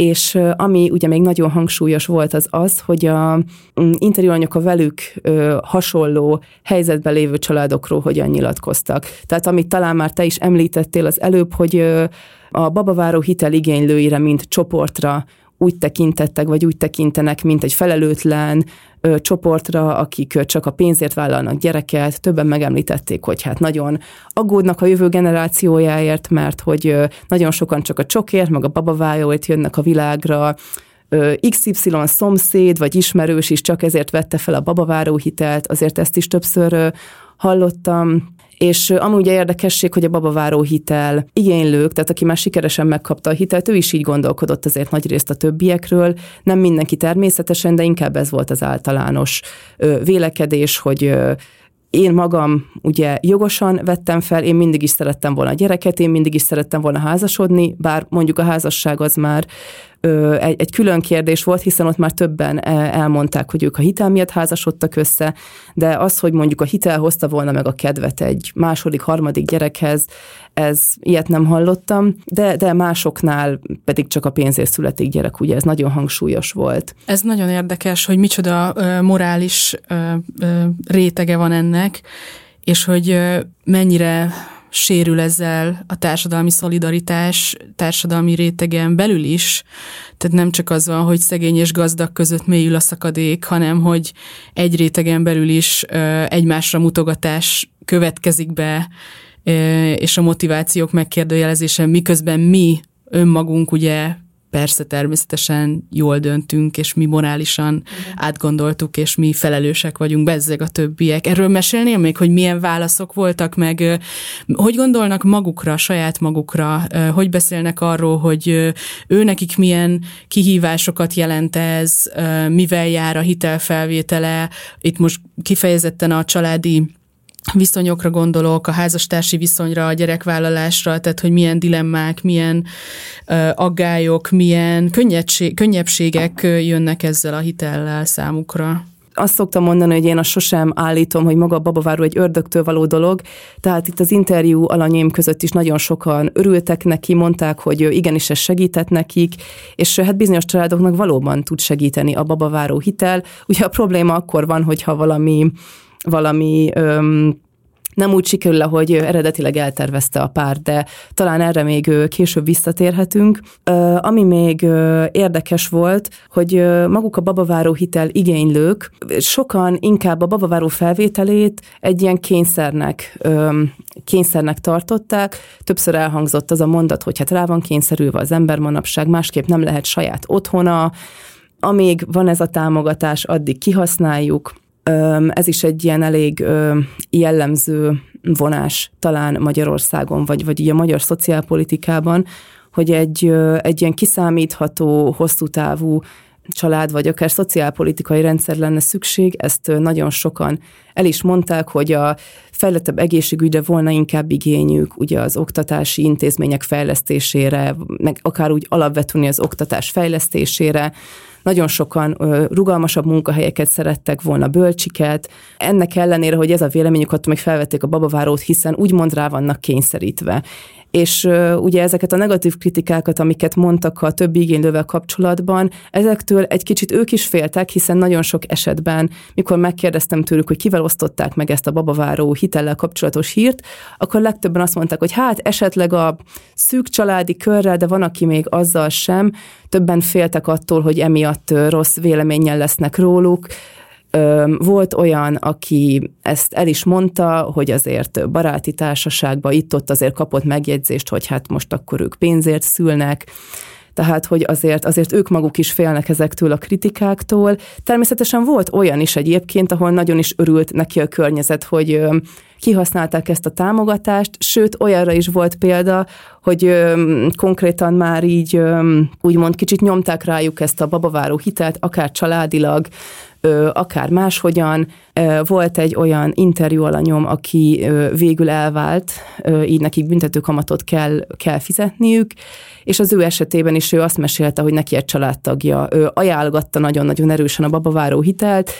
és ami ugye még nagyon hangsúlyos volt az az, hogy a mm, interjúanyok a velük hasonló helyzetben lévő családokról hogyan nyilatkoztak. Tehát amit talán már te is említettél az előbb, hogy a babaváró hiteligénylőire, mint csoportra úgy tekintettek, vagy úgy tekintenek, mint egy felelőtlen ö, csoportra, akik ö, csak a pénzért vállalnak gyereket. Többen megemlítették, hogy hát nagyon aggódnak a jövő generációjáért, mert hogy ö, nagyon sokan csak a csokért, meg a babavájóért jönnek a világra, XY szomszéd vagy ismerős is csak ezért vette fel a babaváró hitelt, azért ezt is többször hallottam és amúgy érdekesség, hogy a babaváró hitel igénylők, tehát aki már sikeresen megkapta a hitelt, ő is így gondolkodott azért nagy részt a többiekről. Nem mindenki természetesen, de inkább ez volt az általános vélekedés, hogy én magam ugye jogosan vettem fel, én mindig is szerettem volna a gyereket, én mindig is szerettem volna házasodni, bár mondjuk a házasság az már egy, egy külön kérdés volt, hiszen ott már többen elmondták, hogy ők a hitel miatt házasodtak össze, de az, hogy mondjuk a hitel hozta volna meg a kedvet egy második, harmadik gyerekhez, ez ilyet nem hallottam, de, de másoknál pedig csak a pénzért születik gyerek, ugye ez nagyon hangsúlyos volt. Ez nagyon érdekes, hogy micsoda ö, morális rétege van ennek, és hogy mennyire sérül ezzel a társadalmi szolidaritás társadalmi rétegen belül is. Tehát nem csak az van, hogy szegény és gazdag között mélyül a szakadék, hanem hogy egy rétegen belül is egymásra mutogatás következik be, és a motivációk megkérdőjelezése, miközben mi önmagunk ugye persze természetesen jól döntünk, és mi morálisan Igen. átgondoltuk, és mi felelősek vagyunk, bezzeg a többiek. Erről mesélnél még, hogy milyen válaszok voltak, meg hogy gondolnak magukra, saját magukra, hogy beszélnek arról, hogy ő nekik milyen kihívásokat jelent ez, mivel jár a hitelfelvétele, itt most kifejezetten a családi viszonyokra gondolok, a házastársi viszonyra, a gyerekvállalásra, tehát hogy milyen dilemmák, milyen aggályok, milyen könnyebbségek jönnek ezzel a hitellel számukra azt szoktam mondani, hogy én a sosem állítom, hogy maga a babaváró egy ördögtől való dolog, tehát itt az interjú alanyém között is nagyon sokan örültek neki, mondták, hogy igenis ez segített nekik, és hát bizonyos családoknak valóban tud segíteni a babaváró hitel. Ugye a probléma akkor van, hogyha valami valami öm, nem úgy sikerül, ahogy eredetileg eltervezte a pár, de talán erre még később visszatérhetünk. Ami még érdekes volt, hogy maguk a babaváró hitel igénylők sokan inkább a babaváró felvételét egy ilyen kényszernek, kényszernek tartották. Többször elhangzott az a mondat, hogy hát rá van kényszerülve az ember manapság, másképp nem lehet saját otthona, amíg van ez a támogatás, addig kihasználjuk. Ez is egy ilyen elég jellemző vonás talán Magyarországon, vagy, vagy így a magyar szociálpolitikában, hogy egy, egy ilyen kiszámítható, hosszú távú család, vagy akár szociálpolitikai rendszer lenne szükség, ezt nagyon sokan el is mondták, hogy a fejlettebb egészségügyre volna inkább igényük, ugye az oktatási intézmények fejlesztésére, meg akár úgy alapvetően az oktatás fejlesztésére, nagyon sokan rugalmasabb munkahelyeket szerettek volna, bölcsiket. Ennek ellenére, hogy ez a véleményük, attól még felvették a babavárót, hiszen úgymond rá vannak kényszerítve és ugye ezeket a negatív kritikákat, amiket mondtak a többi igénylővel kapcsolatban, ezektől egy kicsit ők is féltek, hiszen nagyon sok esetben, mikor megkérdeztem tőlük, hogy kivel osztották meg ezt a babaváró hitellel kapcsolatos hírt, akkor legtöbben azt mondták, hogy hát esetleg a szűk családi körrel, de van, aki még azzal sem, többen féltek attól, hogy emiatt rossz véleménnyel lesznek róluk, volt olyan, aki ezt el is mondta, hogy azért baráti társaságban itt-ott azért kapott megjegyzést, hogy hát most akkor ők pénzért szülnek, tehát hogy azért, azért ők maguk is félnek ezektől a kritikáktól. Természetesen volt olyan is egyébként, ahol nagyon is örült neki a környezet, hogy kihasználták ezt a támogatást, sőt, olyanra is volt példa, hogy konkrétan már így úgymond kicsit nyomták rájuk ezt a babaváró hitelt, akár családilag, akár máshogyan. Volt egy olyan interjú alanyom, aki végül elvált, így nekik büntetőkamatot kell, kell fizetniük, és az ő esetében is ő azt mesélte, hogy neki egy családtagja ő ajánlgatta nagyon-nagyon erősen a babaváró hitelt,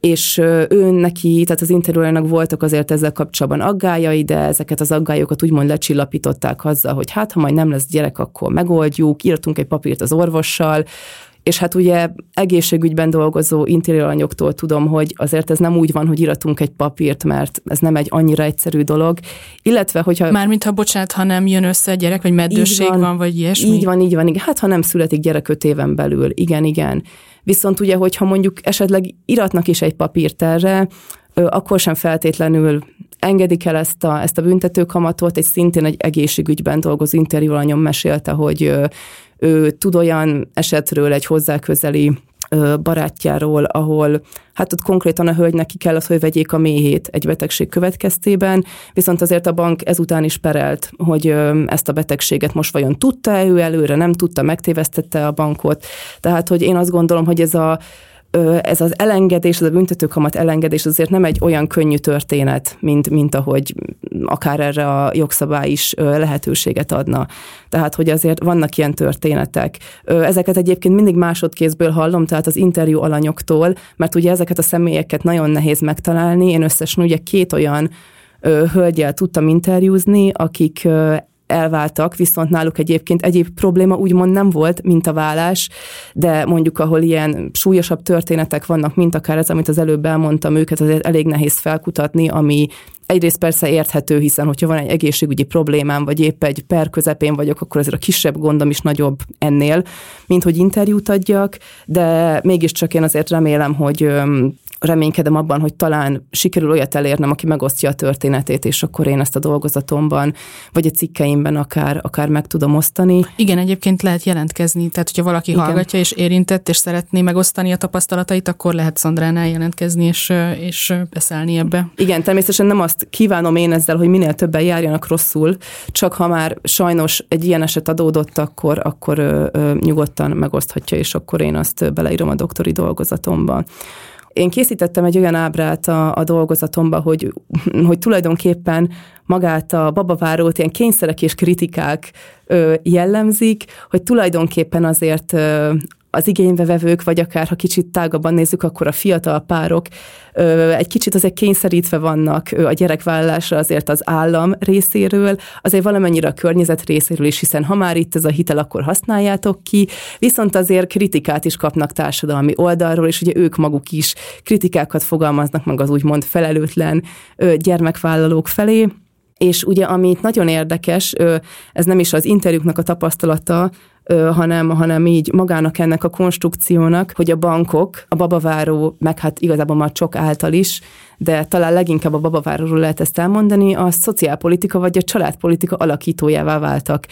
és ő neki, tehát az interjújának voltak azért ezzel kapcsolatban aggájai, de ezeket az aggályokat úgymond lecsillapították azzal, hogy hát, ha majd nem lesz gyerek, akkor megoldjuk, írtunk egy papírt az orvossal, és hát ugye egészségügyben dolgozó interiőranyoktól tudom, hogy azért ez nem úgy van, hogy iratunk egy papírt, mert ez nem egy annyira egyszerű dolog. Illetve, hogyha... Mármint ha bocsánat, ha nem jön össze a gyerek, vagy meddőség van, van, vagy ilyesmi? Így van, így van, igen. Hát ha nem születik gyerek öt éven belül, igen, igen. Viszont ugye, hogyha mondjuk esetleg iratnak is egy papírt erre, akkor sem feltétlenül engedik el ezt a, ezt a büntetőkamatot, egy szintén egy egészségügyben dolgozó interjúalanyom mesélte, hogy ő tud olyan esetről egy hozzáközeli barátjáról, ahol hát ott konkrétan a hölgynek ki kellett, hogy vegyék a méhét egy betegség következtében, viszont azért a bank ezután is perelt, hogy ezt a betegséget most vajon tudta-e ő előre, nem tudta, megtévesztette a bankot. Tehát, hogy én azt gondolom, hogy ez a ez az elengedés, ez a büntetőkamat elengedés azért nem egy olyan könnyű történet, mint, mint ahogy akár erre a jogszabály is lehetőséget adna. Tehát, hogy azért vannak ilyen történetek. Ezeket egyébként mindig másodkézből hallom, tehát az interjú alanyoktól, mert ugye ezeket a személyeket nagyon nehéz megtalálni. Én összesen ugye két olyan hölgyel tudtam interjúzni, akik elváltak, viszont náluk egyébként egyéb probléma úgymond nem volt, mint a vállás, de mondjuk ahol ilyen súlyosabb történetek vannak, mint akár ez, amit az előbb elmondtam, őket azért elég nehéz felkutatni, ami egyrészt persze érthető, hiszen hogyha van egy egészségügyi problémám, vagy épp egy per közepén vagyok, akkor ezért a kisebb gondom is nagyobb ennél, mint hogy interjút adjak, de mégiscsak én azért remélem, hogy reménykedem abban, hogy talán sikerül olyat elérnem, aki megosztja a történetét, és akkor én ezt a dolgozatomban, vagy a cikkeimben akár, akár meg tudom osztani. Igen, egyébként lehet jelentkezni, tehát hogyha valaki Igen. hallgatja és érintett, és szeretné megosztani a tapasztalatait, akkor lehet Szandránál jelentkezni, és, és beszállni ebbe. Igen, természetesen nem azt kívánom én ezzel, hogy minél többen járjanak rosszul, csak ha már sajnos egy ilyen eset adódott, akkor, akkor ö, ö, nyugodtan megoszthatja, és akkor én azt beleírom a doktori dolgozatomba. Én készítettem egy olyan ábrát a, a dolgozatomba, hogy, hogy tulajdonképpen magát a babavárót ilyen kényszerek és kritikák ö, jellemzik, hogy tulajdonképpen azért ö, az igényvevevők, vagy akár ha kicsit tágabban nézzük, akkor a fiatal párok egy kicsit azért kényszerítve vannak a gyerekvállalásra azért az állam részéről, azért valamennyire a környezet részéről is, hiszen ha már itt ez a hitel, akkor használjátok ki, viszont azért kritikát is kapnak társadalmi oldalról, és ugye ők maguk is kritikákat fogalmaznak meg az úgymond felelőtlen gyermekvállalók felé, és ugye, amit nagyon érdekes, ez nem is az interjúknak a tapasztalata, hanem, hanem így magának ennek a konstrukciónak, hogy a bankok, a babaváró, meg hát igazából már csak által is de talán leginkább a babaváróról lehet ezt elmondani, a szociálpolitika vagy a családpolitika alakítójává váltak.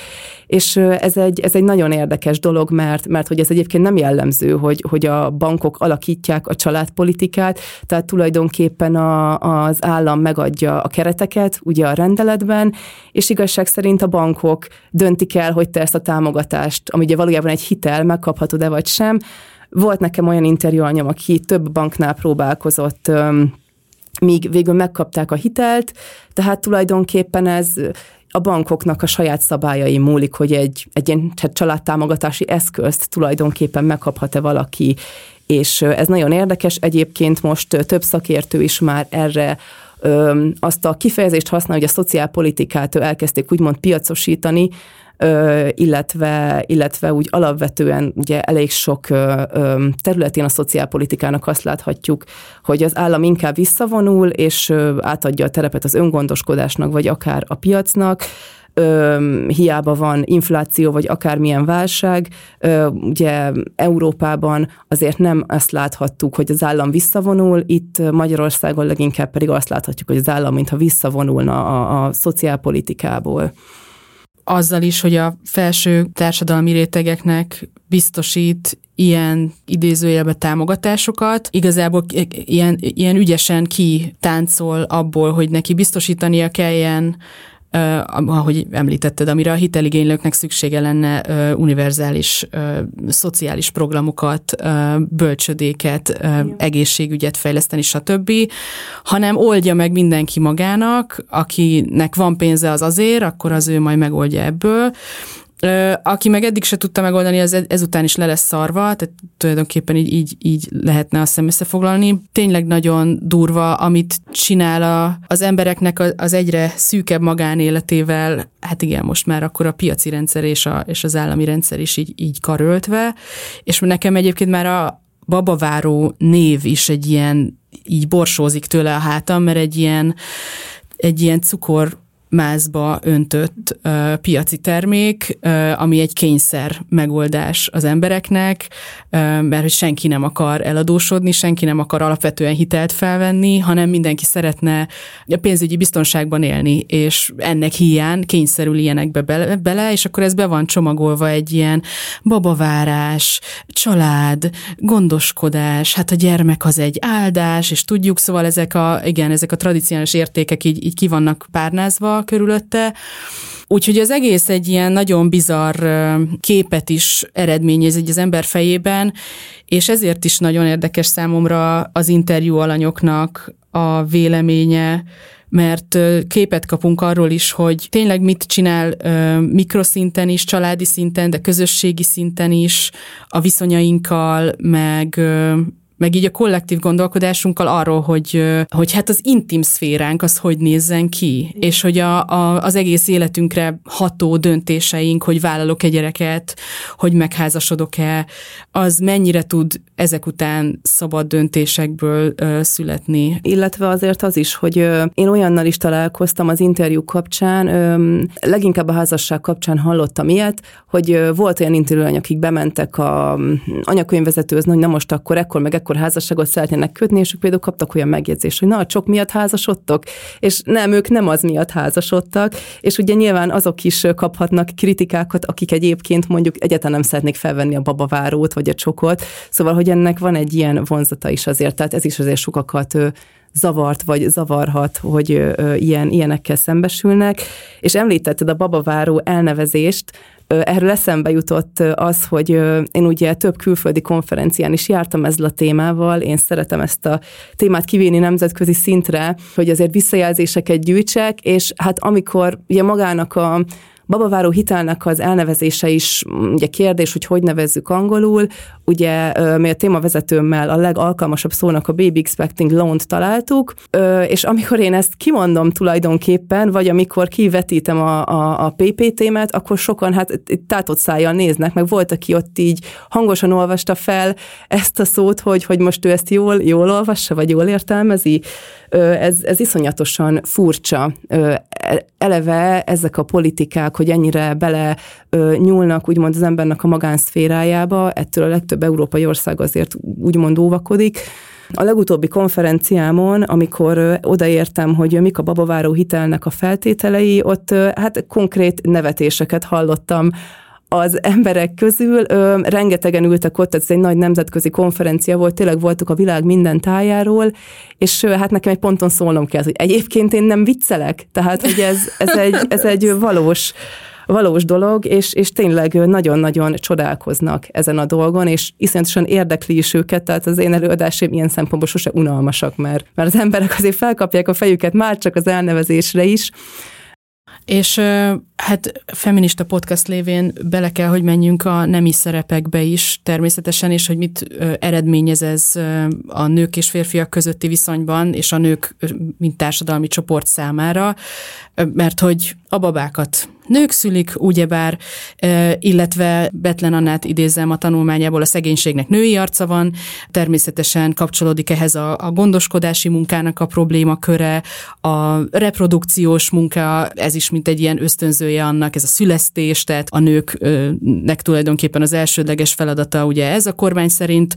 És ez egy, ez egy nagyon érdekes dolog, mert, mert hogy ez egyébként nem jellemző, hogy, hogy a bankok alakítják a családpolitikát, tehát tulajdonképpen a, az állam megadja a kereteket, ugye a rendeletben, és igazság szerint a bankok döntik el, hogy te ezt a támogatást, ami ugye valójában egy hitel, megkaphatod-e vagy sem. Volt nekem olyan interjúanyom, aki több banknál próbálkozott míg végül megkapták a hitelt, tehát tulajdonképpen ez a bankoknak a saját szabályai múlik, hogy egy, egy ilyen családtámogatási eszközt tulajdonképpen megkaphat-e valaki, és ez nagyon érdekes. Egyébként most több szakértő is már erre azt a kifejezést használ, hogy a szociálpolitikát elkezdték úgymond piacosítani, illetve, illetve úgy alapvetően ugye elég sok területén a szociálpolitikának azt láthatjuk, hogy az állam inkább visszavonul, és átadja a terepet az öngondoskodásnak, vagy akár a piacnak, hiába van infláció, vagy akármilyen válság. Ö, ugye Európában azért nem azt láthattuk, hogy az állam visszavonul, itt Magyarországon leginkább pedig azt láthatjuk, hogy az állam mintha visszavonulna a, a szociálpolitikából azzal is, hogy a felső társadalmi rétegeknek biztosít ilyen idézőjelbe támogatásokat, igazából ilyen, ilyen ügyesen ki táncol abból, hogy neki biztosítania kelljen ahogy említetted, amire a hiteligénylőknek szüksége lenne univerzális szociális programokat, bölcsödéket, egészségügyet fejleszteni, stb., hanem oldja meg mindenki magának, akinek van pénze az azért, akkor az ő majd megoldja ebből, aki meg eddig se tudta megoldani, az ezután is le lesz szarva, tehát tulajdonképpen így, így, így lehetne azt összefoglalni. Tényleg nagyon durva, amit csinál a, az embereknek az egyre szűkebb magánéletével, hát igen, most már akkor a piaci rendszer és, a, és az állami rendszer is így, így karöltve, és nekem egyébként már a babaváró név is egy ilyen, így borsózik tőle a hátam, mert egy ilyen, egy ilyen cukor mázba öntött uh, piaci termék, uh, ami egy kényszer megoldás az embereknek, uh, mert hogy senki nem akar eladósodni, senki nem akar alapvetően hitelt felvenni, hanem mindenki szeretne a pénzügyi biztonságban élni, és ennek hiány kényszerül ilyenekbe bele, bele, és akkor ez be van csomagolva egy ilyen babavárás, család, gondoskodás, hát a gyermek az egy áldás, és tudjuk, szóval ezek a, igen, ezek a tradicionális értékek így, így ki vannak párnázva, körülötte. Úgyhogy az egész egy ilyen nagyon bizarr képet is eredményez egy az ember fejében, és ezért is nagyon érdekes számomra az interjú alanyoknak a véleménye, mert képet kapunk arról is, hogy tényleg mit csinál mikroszinten is, családi szinten, de közösségi szinten is, a viszonyainkkal, meg meg így a kollektív gondolkodásunkkal arról, hogy, hogy hát az intim szféránk az hogy nézzen ki, és hogy a, a, az egész életünkre ható döntéseink, hogy vállalok egy gyereket, hogy megházasodok-e, az mennyire tud ezek után szabad döntésekből ö, születni. Illetve azért az is, hogy ö, én olyannal is találkoztam az interjú kapcsán, ö, leginkább a házasság kapcsán hallottam ilyet, hogy ö, volt olyan interjúany, akik bementek a anyakönyvvezetőhöz, hogy na most akkor ekkor meg ekkor akkor házasságot szeretnének kötni, és ők például kaptak olyan megjegyzést, hogy na, a csok miatt házasodtok, és nem, ők nem az miatt házasodtak, és ugye nyilván azok is kaphatnak kritikákat, akik egyébként mondjuk egyáltalán nem szeretnék felvenni a babavárót, vagy a csokot, szóval, hogy ennek van egy ilyen vonzata is azért, tehát ez is azért sokakat zavart, vagy zavarhat, hogy ilyen, ilyenekkel szembesülnek. És említetted a babaváró elnevezést, Erről eszembe jutott az, hogy én ugye több külföldi konferencián is jártam ezzel a témával, én szeretem ezt a témát kivinni nemzetközi szintre, hogy azért visszajelzéseket gyűjtsek, és hát amikor ugye magának a babaváró hitelnek az elnevezése is ugye kérdés, hogy hogy nevezzük angolul. Ugye mi a témavezetőmmel a legalkalmasabb szónak a Baby Expecting Loan-t találtuk, és amikor én ezt kimondom tulajdonképpen, vagy amikor kivetítem a, a, a PPT-met, akkor sokan hát tátott szájjal néznek, meg volt, aki ott így hangosan olvasta fel ezt a szót, hogy, hogy most ő ezt jól, jól olvassa, vagy jól értelmezi. Ez, ez iszonyatosan furcsa. Eleve ezek a politikák, hogy ennyire bele nyúlnak úgymond az embernek a magánszférájába, ettől a legtöbb európai ország azért úgymond óvakodik. A legutóbbi konferenciámon, amikor odaértem, hogy mik a babaváró hitelnek a feltételei, ott hát konkrét nevetéseket hallottam az emberek közül ö, rengetegen ültek ott, ez egy nagy nemzetközi konferencia volt, tényleg voltak a világ minden tájáról, és ö, hát nekem egy ponton szólnom kell, hogy egyébként én nem viccelek, tehát hogy ez, ez, egy, ez egy valós valós dolog, és, és tényleg nagyon-nagyon csodálkoznak ezen a dolgon, és iszonyatosan érdekli is őket, tehát az én előadásaim ilyen szempontból sose unalmasak, mert, mert az emberek azért felkapják a fejüket már csak az elnevezésre is, és hát feminista podcast lévén bele kell, hogy menjünk a nemi szerepekbe is természetesen, és hogy mit eredményez ez a nők és férfiak közötti viszonyban, és a nők, mint társadalmi csoport számára, mert hogy a babákat. Nők szülik, ugyebár, illetve Betlen Annát idézem a tanulmányából, a szegénységnek női arca van, természetesen kapcsolódik ehhez a, a gondoskodási munkának a problémaköre, a reprodukciós munka, ez is mint egy ilyen ösztönzője annak, ez a szülesztés, tehát a nőknek tulajdonképpen az elsődleges feladata ugye ez a kormány szerint,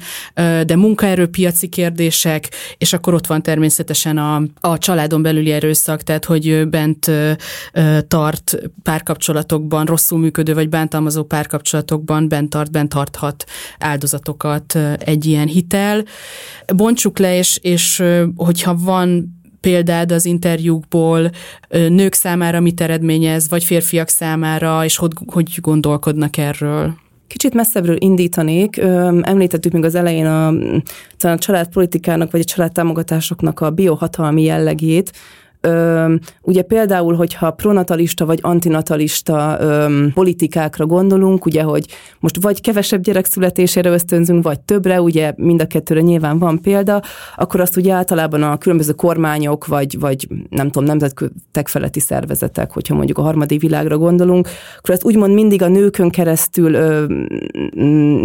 de munkaerőpiaci kérdések, és akkor ott van természetesen a, a családon belüli erőszak, tehát hogy bent tart párkapcsolatokban, rosszul működő vagy bántalmazó párkapcsolatokban bent tart, bent tarthat áldozatokat egy ilyen hitel. Bontsuk le, és, és hogyha van példád az interjúkból nők számára mit eredményez, vagy férfiak számára, és hogy, hogy gondolkodnak erről? Kicsit messzebbről indítanék. Említettük még az elején a, a családpolitikának vagy a családtámogatásoknak a biohatalmi jellegét, Ö, ugye például, hogyha pronatalista vagy antinatalista ö, politikákra gondolunk, ugye, hogy most vagy kevesebb gyerek születésére ösztönzünk, vagy többre, ugye mind a kettőre nyilván van példa, akkor azt ugye általában a különböző kormányok, vagy, vagy nem tudom, nemzetek feletti szervezetek, hogyha mondjuk a harmadik világra gondolunk, akkor ezt úgymond mindig a nőkön keresztül ö,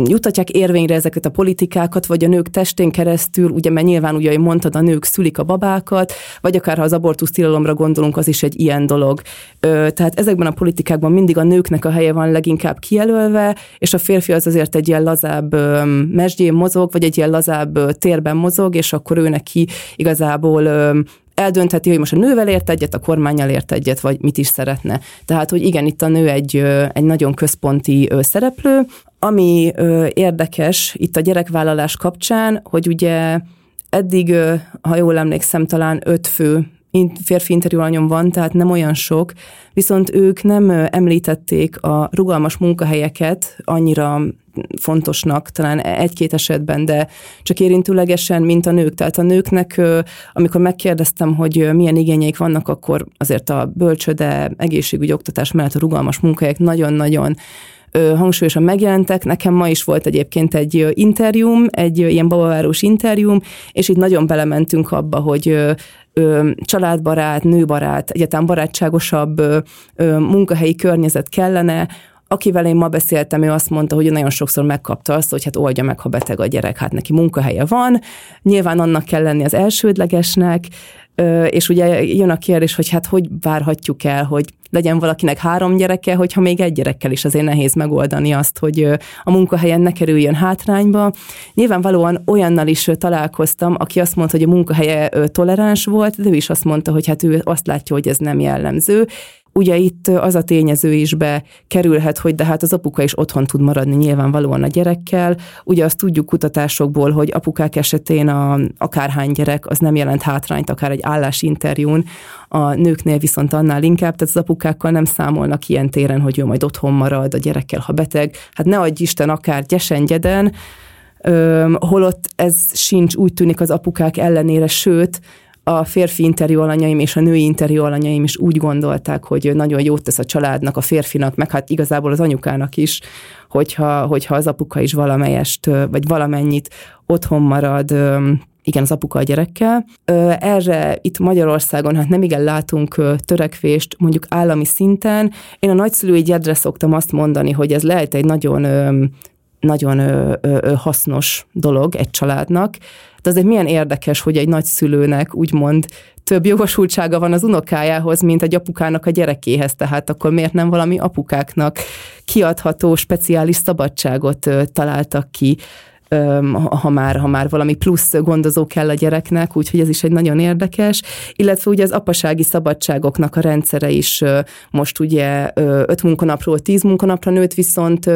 jutatják érvényre ezeket a politikákat, vagy a nők testén keresztül, ugye, mert nyilván ugye, mondtad, a nők szülik a babákat, vagy akár ha az abortusz tilalomra gondolunk, az is egy ilyen dolog. Tehát ezekben a politikákban mindig a nőknek a helye van leginkább kijelölve, és a férfi az azért egy ilyen lazább mesdjén mozog, vagy egy ilyen lazább térben mozog, és akkor ő neki igazából eldöntheti, hogy most a nővel ért egyet, a kormányjal ért egyet, vagy mit is szeretne. Tehát, hogy igen, itt a nő egy, egy nagyon központi szereplő. Ami érdekes itt a gyerekvállalás kapcsán, hogy ugye eddig, ha jól emlékszem, talán öt fő férfi interjú alanyom van, tehát nem olyan sok, viszont ők nem említették a rugalmas munkahelyeket annyira fontosnak, talán egy-két esetben, de csak érintőlegesen, mint a nők. Tehát a nőknek, amikor megkérdeztem, hogy milyen igényeik vannak, akkor azért a bölcsöde, egészségügyi oktatás mellett a rugalmas munkahelyek nagyon-nagyon hangsúlyosan megjelentek. Nekem ma is volt egyébként egy interjúm, egy ilyen babaváros interjúm, és itt nagyon belementünk abba, hogy családbarát, nőbarát, egyetem barátságosabb munkahelyi környezet kellene, akivel én ma beszéltem, ő azt mondta, hogy nagyon sokszor megkapta azt, hogy hát oldja meg, ha beteg a gyerek, hát neki munkahelye van, nyilván annak kell lenni az elsődlegesnek, és ugye jön a kérdés, hogy hát hogy várhatjuk el, hogy legyen valakinek három gyereke, hogyha még egy gyerekkel is azért nehéz megoldani azt, hogy a munkahelyen ne kerüljön hátrányba. Nyilvánvalóan olyannal is találkoztam, aki azt mondta, hogy a munkahelye toleráns volt, de ő is azt mondta, hogy hát ő azt látja, hogy ez nem jellemző, Ugye itt az a tényező is bekerülhet, hogy de hát az apuka is otthon tud maradni nyilvánvalóan a gyerekkel. Ugye azt tudjuk kutatásokból, hogy apukák esetén a, akárhány gyerek az nem jelent hátrányt, akár egy állásinterjún, a nőknél viszont annál inkább, tehát az apukákkal nem számolnak ilyen téren, hogy ő majd otthon marad a gyerekkel, ha beteg. Hát ne adj Isten, akár gyesen, gyeden, holott ez sincs úgy tűnik az apukák ellenére, sőt, a férfi interjú alanyaim és a női interjú alanyaim is úgy gondolták, hogy nagyon jót tesz a családnak, a férfinak, meg hát igazából az anyukának is, hogyha, hogyha az apuka is valamelyest, vagy valamennyit otthon marad, igen, az apuka a gyerekkel. Erre itt Magyarországon hát nem igen látunk törekvést mondjuk állami szinten. Én a nagyszülői gyedre szoktam azt mondani, hogy ez lehet egy nagyon nagyon ö, ö, hasznos dolog egy családnak, de azért milyen érdekes, hogy egy nagyszülőnek úgymond több jogosultsága van az unokájához, mint egy apukának a gyerekéhez, tehát akkor miért nem valami apukáknak kiadható speciális szabadságot találtak ki ha már, ha már valami plusz gondozó kell a gyereknek, úgyhogy ez is egy nagyon érdekes, illetve ugye az apasági szabadságoknak a rendszere is most ugye öt munkanapról tíz munkanapra nőtt, viszont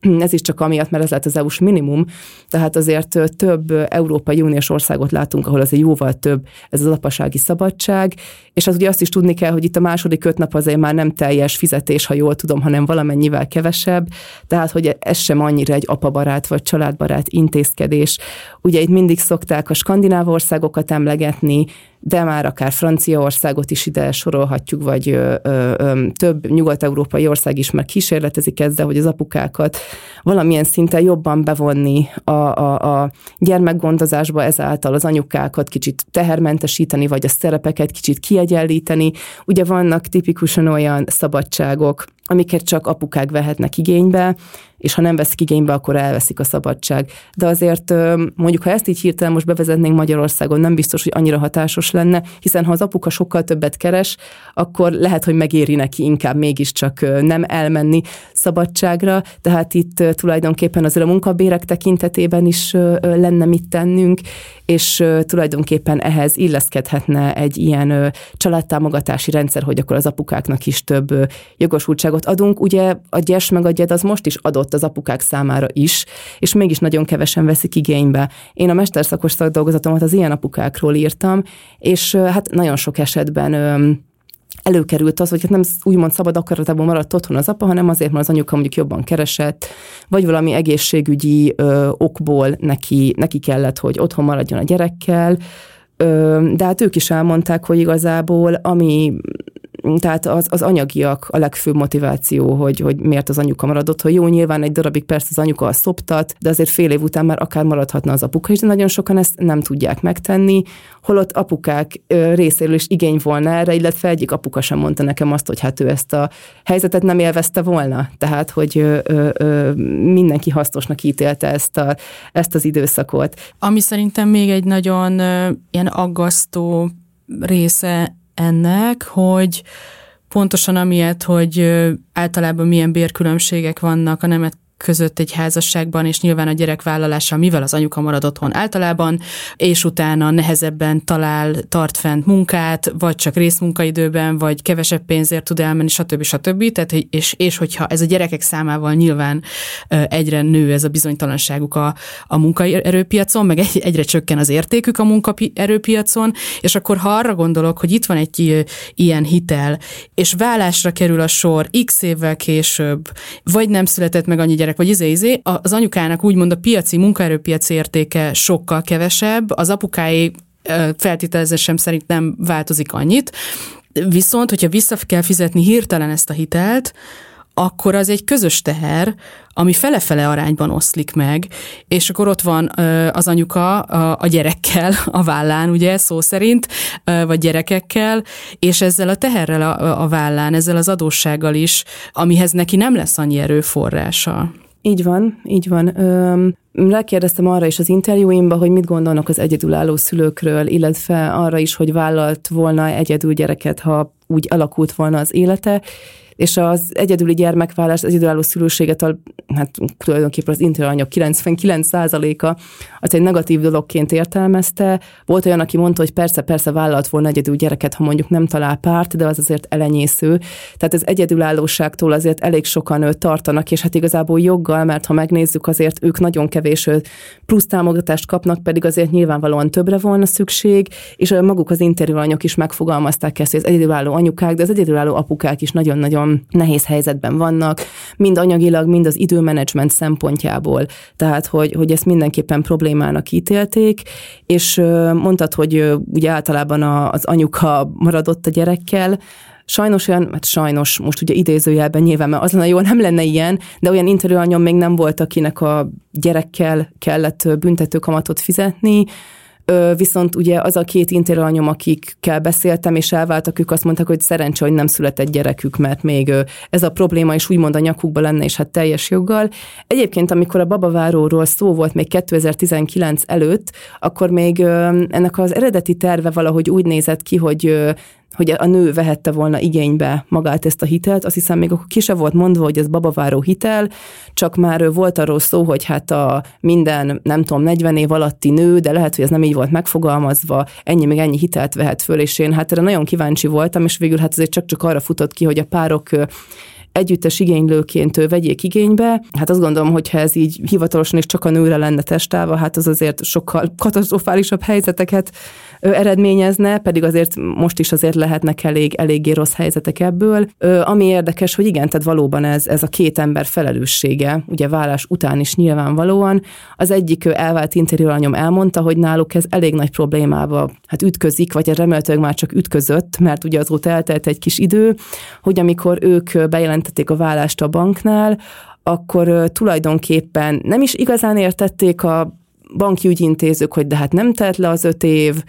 ez is csak amiatt, mert ez lett az EU-s minimum, tehát azért több Európai Uniós országot látunk, ahol azért jóval több ez az apasági szabadság, és az ugye azt is tudni kell, hogy itt a második öt nap azért már nem teljes fizetés, ha jól tudom, hanem valamennyivel kevesebb, tehát hogy ez sem annyira egy apabarát vagy családbarát intézkedés. Ugye itt mindig szokták a skandináv országokat emlegetni, de már akár Franciaországot is ide sorolhatjuk, vagy ö, ö, ö, több nyugat-európai ország is már kísérletezik ezzel, hogy az apukákat valamilyen szinten jobban bevonni a, a, a gyermekgondozásba, ezáltal az anyukákat kicsit tehermentesíteni, vagy a szerepeket kicsit kiegyenlíteni. Ugye vannak tipikusan olyan szabadságok, amiket csak apukák vehetnek igénybe, és ha nem veszik igénybe, akkor elveszik a szabadság. De azért mondjuk, ha ezt így hirtelen most bevezetnénk Magyarországon, nem biztos, hogy annyira hatásos lenne, hiszen ha az apuka sokkal többet keres, akkor lehet, hogy megéri neki inkább mégiscsak nem elmenni szabadságra, tehát itt tulajdonképpen azért a munkabérek tekintetében is lenne mit tennünk, és tulajdonképpen ehhez illeszkedhetne egy ilyen családtámogatási rendszer, hogy akkor az apukáknak is több jogosultságot adunk. Ugye a gyes meg a gyed az most is adott az apukák számára is, és mégis nagyon kevesen veszik igénybe. Én a mesterszakos szakdolgozatomat az ilyen apukákról írtam, és hát nagyon sok esetben előkerült az, hogy hát nem úgymond szabad akaratában maradt otthon az apa, hanem azért, mert az anyuka mondjuk jobban keresett, vagy valami egészségügyi ö, okból neki, neki kellett, hogy otthon maradjon a gyerekkel, de hát ők is elmondták, hogy igazából ami tehát az, az anyagiak a legfőbb motiváció, hogy, hogy miért az anyuka maradott, hogy jó, nyilván egy darabig persze az anyuka a szoptat, de azért fél év után már akár maradhatna az apuka is, de nagyon sokan ezt nem tudják megtenni, holott apukák részéről is igény volna erre, illetve egyik apuka sem mondta nekem azt, hogy hát ő ezt a helyzetet nem élvezte volna, tehát hogy ö, ö, mindenki hasznosnak ítélte ezt, a, ezt az időszakot. Ami szerintem még egy nagyon ö, ilyen aggasztó része ennek, hogy pontosan amiatt, hogy általában milyen bérkülönbségek vannak a nemet között egy házasságban, és nyilván a gyerek vállalása, mivel az anyuka marad otthon általában, és utána nehezebben talál, tart fent munkát, vagy csak részmunkaidőben, vagy kevesebb pénzért tud elmenni, stb. stb. Tehát, és, és hogyha ez a gyerekek számával nyilván egyre nő ez a bizonytalanságuk a, a munkaerőpiacon, meg egy, egyre csökken az értékük a munkaerőpiacon, és akkor ha arra gondolok, hogy itt van egy ilyen hitel, és vállásra kerül a sor x évvel később, vagy nem született meg annyi gyerek, gyerek, vagy izé-izé, az anyukának úgymond a piaci, munkaerőpiaci értéke sokkal kevesebb, az apukái feltételezésem szerint nem változik annyit, viszont, hogyha vissza kell fizetni hirtelen ezt a hitelt, akkor az egy közös teher, ami fele-fele arányban oszlik meg, és akkor ott van az anyuka a gyerekkel a vállán, ugye, szó szerint, vagy gyerekekkel, és ezzel a teherrel a vállán, ezzel az adóssággal is, amihez neki nem lesz annyi erőforrása. Így van, így van. Öm, rákérdeztem arra is az interjúimban, hogy mit gondolnak az egyedülálló szülőkről, illetve arra is, hogy vállalt volna egyedül gyereket, ha úgy alakult volna az élete, és az egyedüli gyermekvállás, az egyedülálló szülőséget, hát tulajdonképpen az interanyag 99%-a az egy negatív dologként értelmezte. Volt olyan, aki mondta, hogy persze, persze vállalt volna egyedül gyereket, ha mondjuk nem talál párt, de az azért elenyésző. Tehát az egyedülállóságtól azért elég sokan tartanak, és hát igazából joggal, mert ha megnézzük, azért ők nagyon kevés plusz támogatást kapnak, pedig azért nyilvánvalóan többre volna szükség, és maguk az interjúanyok is megfogalmazták ezt, hogy az egyedülálló anyukák, de az egyedülálló apukák is nagyon-nagyon nehéz helyzetben vannak, mind anyagilag, mind az időmenedzsment szempontjából. Tehát, hogy, hogy ezt mindenképpen problémának ítélték, és mondtad, hogy ugye általában az anyuka maradott a gyerekkel, Sajnos olyan, hát sajnos most ugye idézőjelben nyilván, mert az lenne jó, nem lenne ilyen, de olyan interjúanyom még nem volt, akinek a gyerekkel kellett büntetőkamatot fizetni, viszont ugye az a két interanyom, akikkel beszéltem, és elváltak, ők azt mondták, hogy szerencsé, hogy nem született gyerekük, mert még ez a probléma is úgymond a nyakukba lenne, és hát teljes joggal. Egyébként, amikor a babaváróról szó volt még 2019 előtt, akkor még ennek az eredeti terve valahogy úgy nézett ki, hogy hogy a nő vehette volna igénybe magát ezt a hitelt, azt hiszem még akkor ki se volt mondva, hogy ez babaváró hitel, csak már volt arról szó, hogy hát a minden, nem tudom, 40 év alatti nő, de lehet, hogy ez nem így volt megfogalmazva, ennyi még ennyi hitelt vehet föl, és én hát erre nagyon kíváncsi voltam, és végül hát azért csak-csak arra futott ki, hogy a párok együttes igénylőként vegyék igénybe. Hát azt gondolom, hogy ha ez így hivatalosan is csak a nőre lenne testálva, hát az azért sokkal katasztrofálisabb helyzeteket eredményezne, pedig azért most is azért lehetnek elég, eléggé rossz helyzetek ebből. Ami érdekes, hogy igen, tehát valóban ez, ez a két ember felelőssége, ugye vállás után is nyilvánvalóan. Az egyik elvált anyom elmondta, hogy náluk ez elég nagy problémába hát ütközik, vagy remélhetőleg már csak ütközött, mert ugye azóta eltelt egy kis idő, hogy amikor ők bejelentették a vállást a banknál, akkor tulajdonképpen nem is igazán értették a banki ügyintézők, hogy de hát nem telt le az öt év,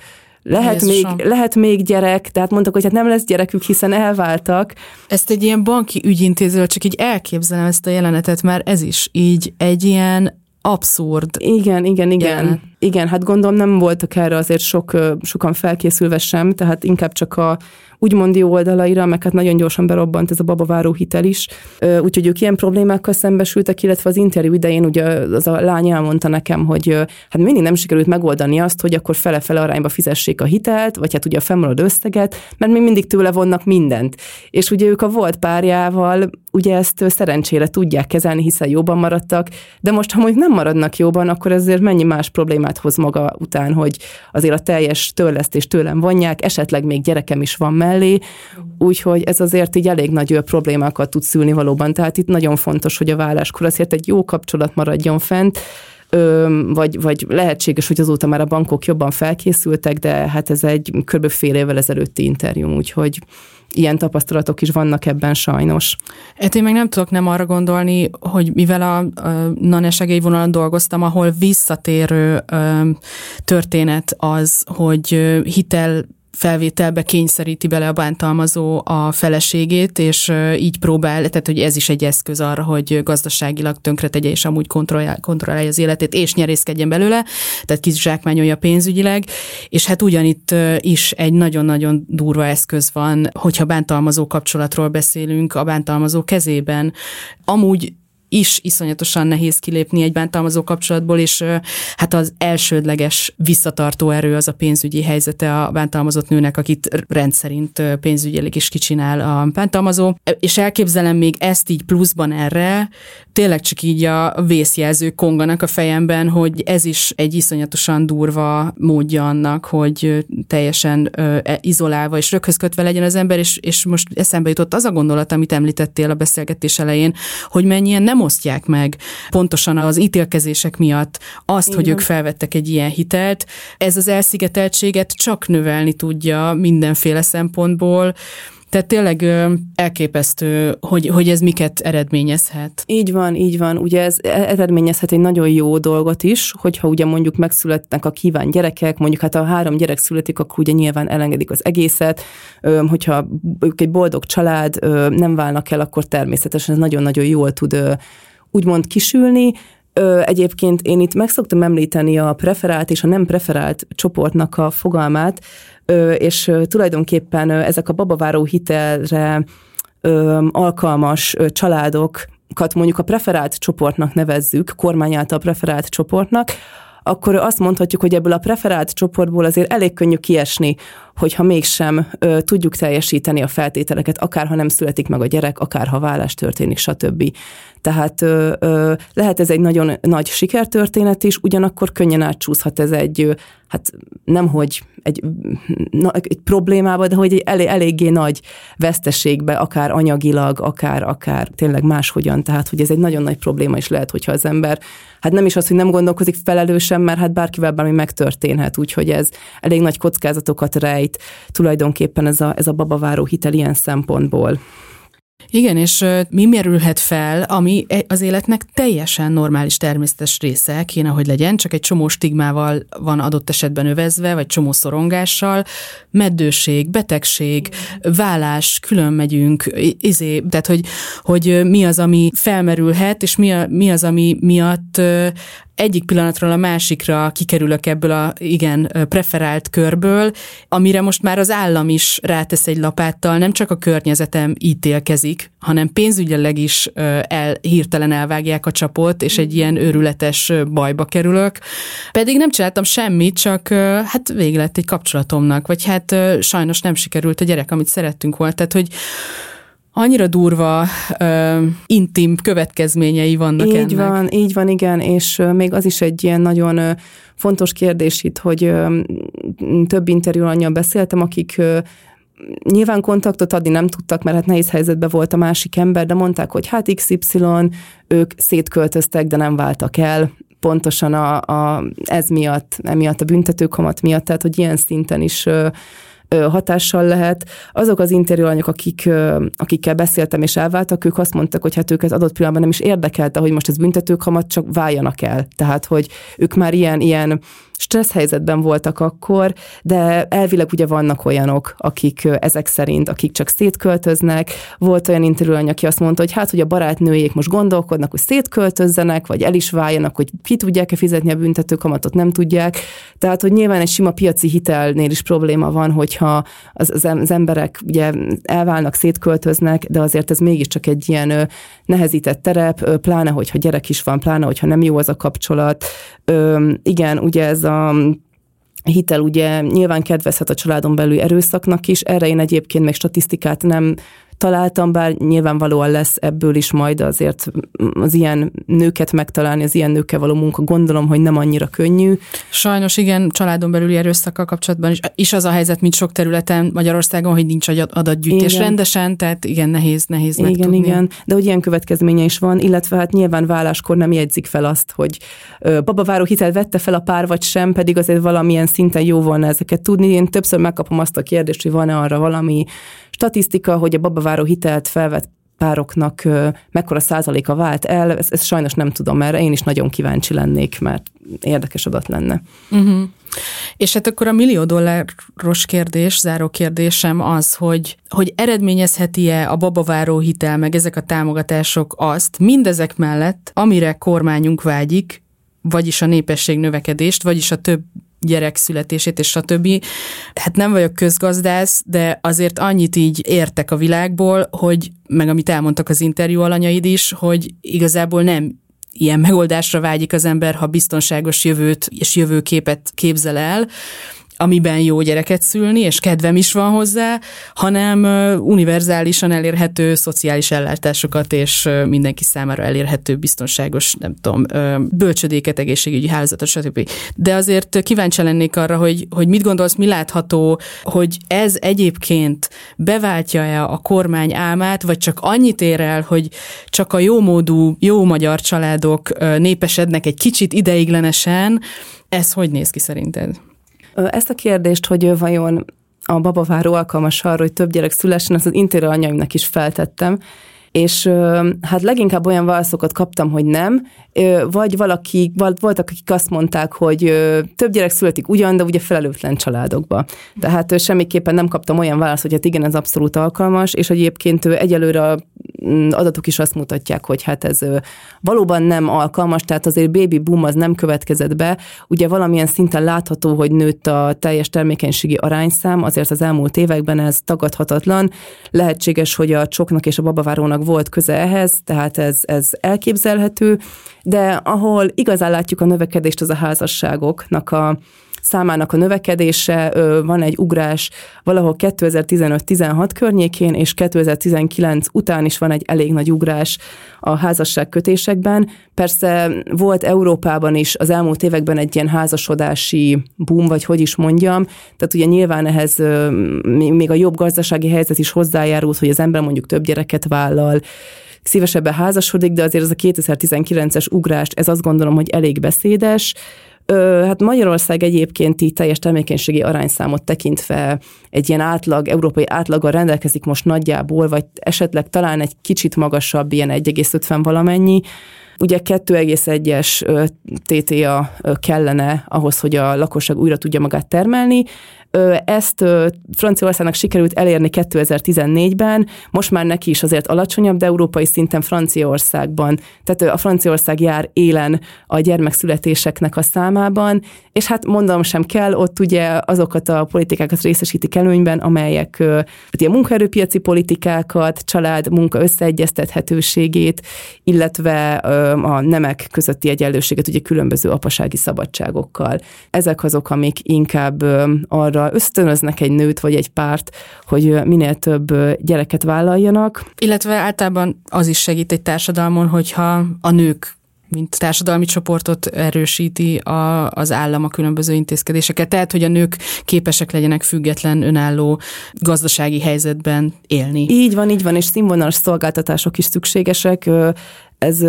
lehet még, lehet még gyerek, tehát mondtak, hogy hát nem lesz gyerekük, hiszen elváltak. Ezt egy ilyen banki ügyintézőről csak így elképzelem ezt a jelenetet, mert ez is így egy ilyen abszurd. Igen, igen, igen. Jelenet. Igen, hát gondolom nem voltak erre azért sok, sokan felkészülve sem, tehát inkább csak a úgymond jó oldalaira, meg hát nagyon gyorsan berobbant ez a babaváró hitel is. Úgyhogy ők ilyen problémákkal szembesültek, illetve az interjú idején ugye az a lány elmondta nekem, hogy hát mindig nem sikerült megoldani azt, hogy akkor fele-fele arányba fizessék a hitelt, vagy hát ugye a fennmaradó összeget, mert még mindig tőle vonnak mindent. És ugye ők a volt párjával ugye ezt szerencsére tudják kezelni, hiszen jobban maradtak, de most, ha mondjuk nem maradnak jobban, akkor ezért mennyi más problémát hoz maga után, hogy azért a teljes törlesztést tőlem vonják, esetleg még gyerekem is van mellé, úgyhogy ez azért így elég nagy problémákat tud szülni valóban. Tehát itt nagyon fontos, hogy a válláskor azért egy jó kapcsolat maradjon fent, vagy, vagy lehetséges, hogy azóta már a bankok jobban felkészültek, de hát ez egy kb. fél évvel ezelőtti interjú, úgyhogy ilyen tapasztalatok is vannak ebben sajnos. Hát én meg nem tudok nem arra gondolni, hogy mivel a, a NANE dolgoztam, ahol visszatérő ö, történet az, hogy hitel felvételbe kényszeríti bele a bántalmazó a feleségét, és így próbál, tehát hogy ez is egy eszköz arra, hogy gazdaságilag tönkretegye, és amúgy kontrollálja, kontrollálja az életét, és nyerészkedjen belőle, tehát kizsákmányolja pénzügyileg, és hát ugyanitt is egy nagyon-nagyon durva eszköz van, hogyha bántalmazó kapcsolatról beszélünk, a bántalmazó kezében. Amúgy is iszonyatosan nehéz kilépni egy bántalmazó kapcsolatból, és hát az elsődleges visszatartó erő az a pénzügyi helyzete a bántalmazott nőnek, akit rendszerint pénzügyileg is kicsinál a bántalmazó. És elképzelem még ezt így pluszban erre, tényleg csak így a vészjelző konganak a fejemben, hogy ez is egy iszonyatosan durva módja annak, hogy teljesen e, izolálva és röghöz kötve legyen az ember, és, és most eszembe jutott az a gondolat, amit említettél a beszélgetés elején, hogy mennyien nem osztják meg pontosan az ítélkezések miatt azt, Igen. hogy ők felvettek egy ilyen hitelt. Ez az elszigeteltséget csak növelni tudja mindenféle szempontból, tehát tényleg elképesztő, hogy, hogy ez miket eredményezhet. Így van, így van. Ugye ez e- eredményezhet egy nagyon jó dolgot is, hogyha ugye mondjuk megszületnek a kíván gyerekek, mondjuk hát a három gyerek születik, akkor ugye nyilván elengedik az egészet. Hogyha egy boldog család, nem válnak el, akkor természetesen ez nagyon-nagyon jól tud úgymond kisülni, Egyébként én itt meg szoktam említeni a preferált és a nem preferált csoportnak a fogalmát, és tulajdonképpen ezek a babaváró hitelre alkalmas családokat mondjuk a preferált csoportnak nevezzük, kormány által preferált csoportnak, akkor azt mondhatjuk, hogy ebből a preferált csoportból azért elég könnyű kiesni, hogyha mégsem ö, tudjuk teljesíteni a feltételeket, akár ha nem születik meg a gyerek, akár ha vállás történik, stb. Tehát ö, ö, lehet ez egy nagyon nagy sikertörténet is, ugyanakkor könnyen átcsúszhat ez egy, hát nemhogy egy, na, egy problémába, de hogy egy elég, eléggé nagy veszteségbe, akár anyagilag, akár, akár tényleg máshogyan. Tehát, hogy ez egy nagyon nagy probléma is lehet, hogyha az ember, hát nem is az, hogy nem gondolkozik felelősen, mert hát bárkivel bármi megtörténhet, úgyhogy ez elég nagy kockázatokat rejt tulajdonképpen ez a, ez a babaváró hitel ilyen szempontból. Igen, és mi merülhet fel, ami e, az életnek teljesen normális, természetes része kéne, hogy legyen, csak egy csomó stigmával van adott esetben övezve, vagy csomó szorongással, meddőség, betegség, vállás, külön megyünk, izé, tehát hogy, hogy mi az, ami felmerülhet, és mi, a, mi az, ami miatt egyik pillanatról a másikra kikerülök ebből a igen preferált körből, amire most már az állam is rátesz egy lapáttal, nem csak a környezetem ítélkezik, hanem pénzügyileg is el, hirtelen elvágják a csapot, és egy ilyen őrületes bajba kerülök. Pedig nem csináltam semmit, csak hát vége lett egy kapcsolatomnak, vagy hát sajnos nem sikerült a gyerek, amit szerettünk volna. Tehát, hogy annyira durva, uh, intim következményei vannak így ennek. Így van, így van, igen, és még az is egy ilyen nagyon fontos kérdés itt, hogy uh, több interjú anyjal beszéltem, akik uh, nyilván kontaktot adni nem tudtak, mert hát nehéz helyzetben volt a másik ember, de mondták, hogy hát XY, ők szétköltöztek, de nem váltak el, pontosan a, a, ez miatt, emiatt a büntetőkamat miatt, tehát hogy ilyen szinten is hatással lehet. Azok az interjúanyok, akik, akikkel beszéltem és elváltak, ők azt mondtak, hogy hát őket adott pillanatban nem is érdekelte, hogy most ez büntetőkamat, csak váljanak el. Tehát, hogy ők már ilyen, ilyen stressz helyzetben voltak akkor, de elvileg ugye vannak olyanok, akik ezek szerint, akik csak szétköltöznek. Volt olyan interjúany, aki azt mondta, hogy hát, hogy a barátnőjék most gondolkodnak, hogy szétköltözzenek, vagy el is váljanak, hogy ki tudják-e fizetni a büntetőkamatot, nem tudják. Tehát, hogy nyilván egy sima piaci hitelnél is probléma van, hogyha az, az emberek ugye elválnak, szétköltöznek, de azért ez mégiscsak egy ilyen nehezített terep, pláne, hogyha gyerek is van, pláne, hogyha nem jó az a kapcsolat. Igen, ugye ez a hitel ugye nyilván kedvezhet a családon belül erőszaknak is, erre én egyébként még statisztikát nem találtam, bár nyilvánvalóan lesz ebből is majd azért az ilyen nőket megtalálni, az ilyen nőkkel való munka, gondolom, hogy nem annyira könnyű. Sajnos igen, családon belüli erőszakkal kapcsolatban is, is az a helyzet, mint sok területen Magyarországon, hogy nincs adatgyűjtés igen. rendesen, tehát igen, nehéz, nehéz Igen, megtudni. igen, de hogy ilyen következménye is van, illetve hát nyilván válláskor nem jegyzik fel azt, hogy babaváró hitel vette fel a pár vagy sem, pedig azért valamilyen szinten jó volna ezeket tudni. Én többször megkapom azt a kérdést, hogy van-e arra valami statisztika, hogy a babaváró hitelt felvett pároknak mekkora százaléka vált el, ezt, ezt sajnos nem tudom, erre én is nagyon kíváncsi lennék, mert érdekes adat lenne. Uh-huh. És hát akkor a millió dolláros kérdés, záró kérdésem az, hogy, hogy eredményezheti-e a babaváró hitel, meg ezek a támogatások azt, mindezek mellett, amire kormányunk vágyik, vagyis a népesség növekedést, vagyis a több gyerek születését és stb. Hát nem vagyok közgazdász, de azért annyit így értek a világból, hogy meg amit elmondtak az interjú alanyaid is, hogy igazából nem ilyen megoldásra vágyik az ember, ha biztonságos jövőt és jövőképet képzel el, amiben jó gyereket szülni, és kedvem is van hozzá, hanem univerzálisan elérhető szociális ellátásokat, és mindenki számára elérhető biztonságos, nem tudom, bölcsödéket, egészségügyi hálózatot, stb. De azért kíváncsi lennék arra, hogy, hogy mit gondolsz, mi látható, hogy ez egyébként beváltja-e a kormány álmát, vagy csak annyit ér el, hogy csak a jómódú, jó magyar családok népesednek egy kicsit ideiglenesen, ez hogy néz ki szerinted? Ezt a kérdést, hogy vajon a babaváró alkalmas arra, hogy több gyerek szülessen, azt az intéri anyaimnak is feltettem, és hát leginkább olyan válaszokat kaptam, hogy nem, vagy valaki, voltak, akik azt mondták, hogy több gyerek születik ugyan, de ugye felelőtlen családokba. Tehát semmiképpen nem kaptam olyan választ, hogy hát igen, ez abszolút alkalmas, és egyébként egyelőre mm, adatok is azt mutatják, hogy hát ez valóban nem alkalmas, tehát azért baby boom az nem következett be. Ugye valamilyen szinten látható, hogy nőtt a teljes termékenységi arányszám, azért az elmúlt években ez tagadhatatlan. Lehetséges, hogy a csoknak és a babavárónak volt köze ehhez, tehát ez, ez elképzelhető, de ahol igazán látjuk a növekedést, az a házasságoknak a számának a növekedése, van egy ugrás valahol 2015-16 környékén, és 2019 után is van egy elég nagy ugrás a házasságkötésekben. Persze volt Európában is az elmúlt években egy ilyen házasodási boom, vagy hogy is mondjam, tehát ugye nyilván ehhez még a jobb gazdasági helyzet is hozzájárult, hogy az ember mondjuk több gyereket vállal, szívesebben házasodik, de azért ez a 2019-es ugrást, ez azt gondolom, hogy elég beszédes. Hát Magyarország egyébként így teljes termékenységi arányszámot tekintve egy ilyen átlag, európai átlaggal rendelkezik most nagyjából, vagy esetleg talán egy kicsit magasabb, ilyen 1,50 valamennyi. Ugye 2,1-es TTA kellene ahhoz, hogy a lakosság újra tudja magát termelni, ezt Franciaországnak sikerült elérni 2014-ben, most már neki is azért alacsonyabb, de európai szinten Franciaországban, tehát a Franciaország jár élen a gyermekszületéseknek a számában, és hát mondom sem kell, ott ugye azokat a politikákat részesítik előnyben, amelyek hát ilyen munkaerőpiaci politikákat, család, munka összeegyeztethetőségét, illetve a nemek közötti egyenlőséget ugye különböző apasági szabadságokkal. Ezek azok, amik inkább arra arra ösztönöznek egy nőt vagy egy párt, hogy minél több gyereket vállaljanak. Illetve általában az is segít egy társadalmon, hogyha a nők mint társadalmi csoportot erősíti a, az állam a különböző intézkedéseket, tehát hogy a nők képesek legyenek független, önálló gazdasági helyzetben élni. Így van, így van, és színvonalas szolgáltatások is szükségesek. Ez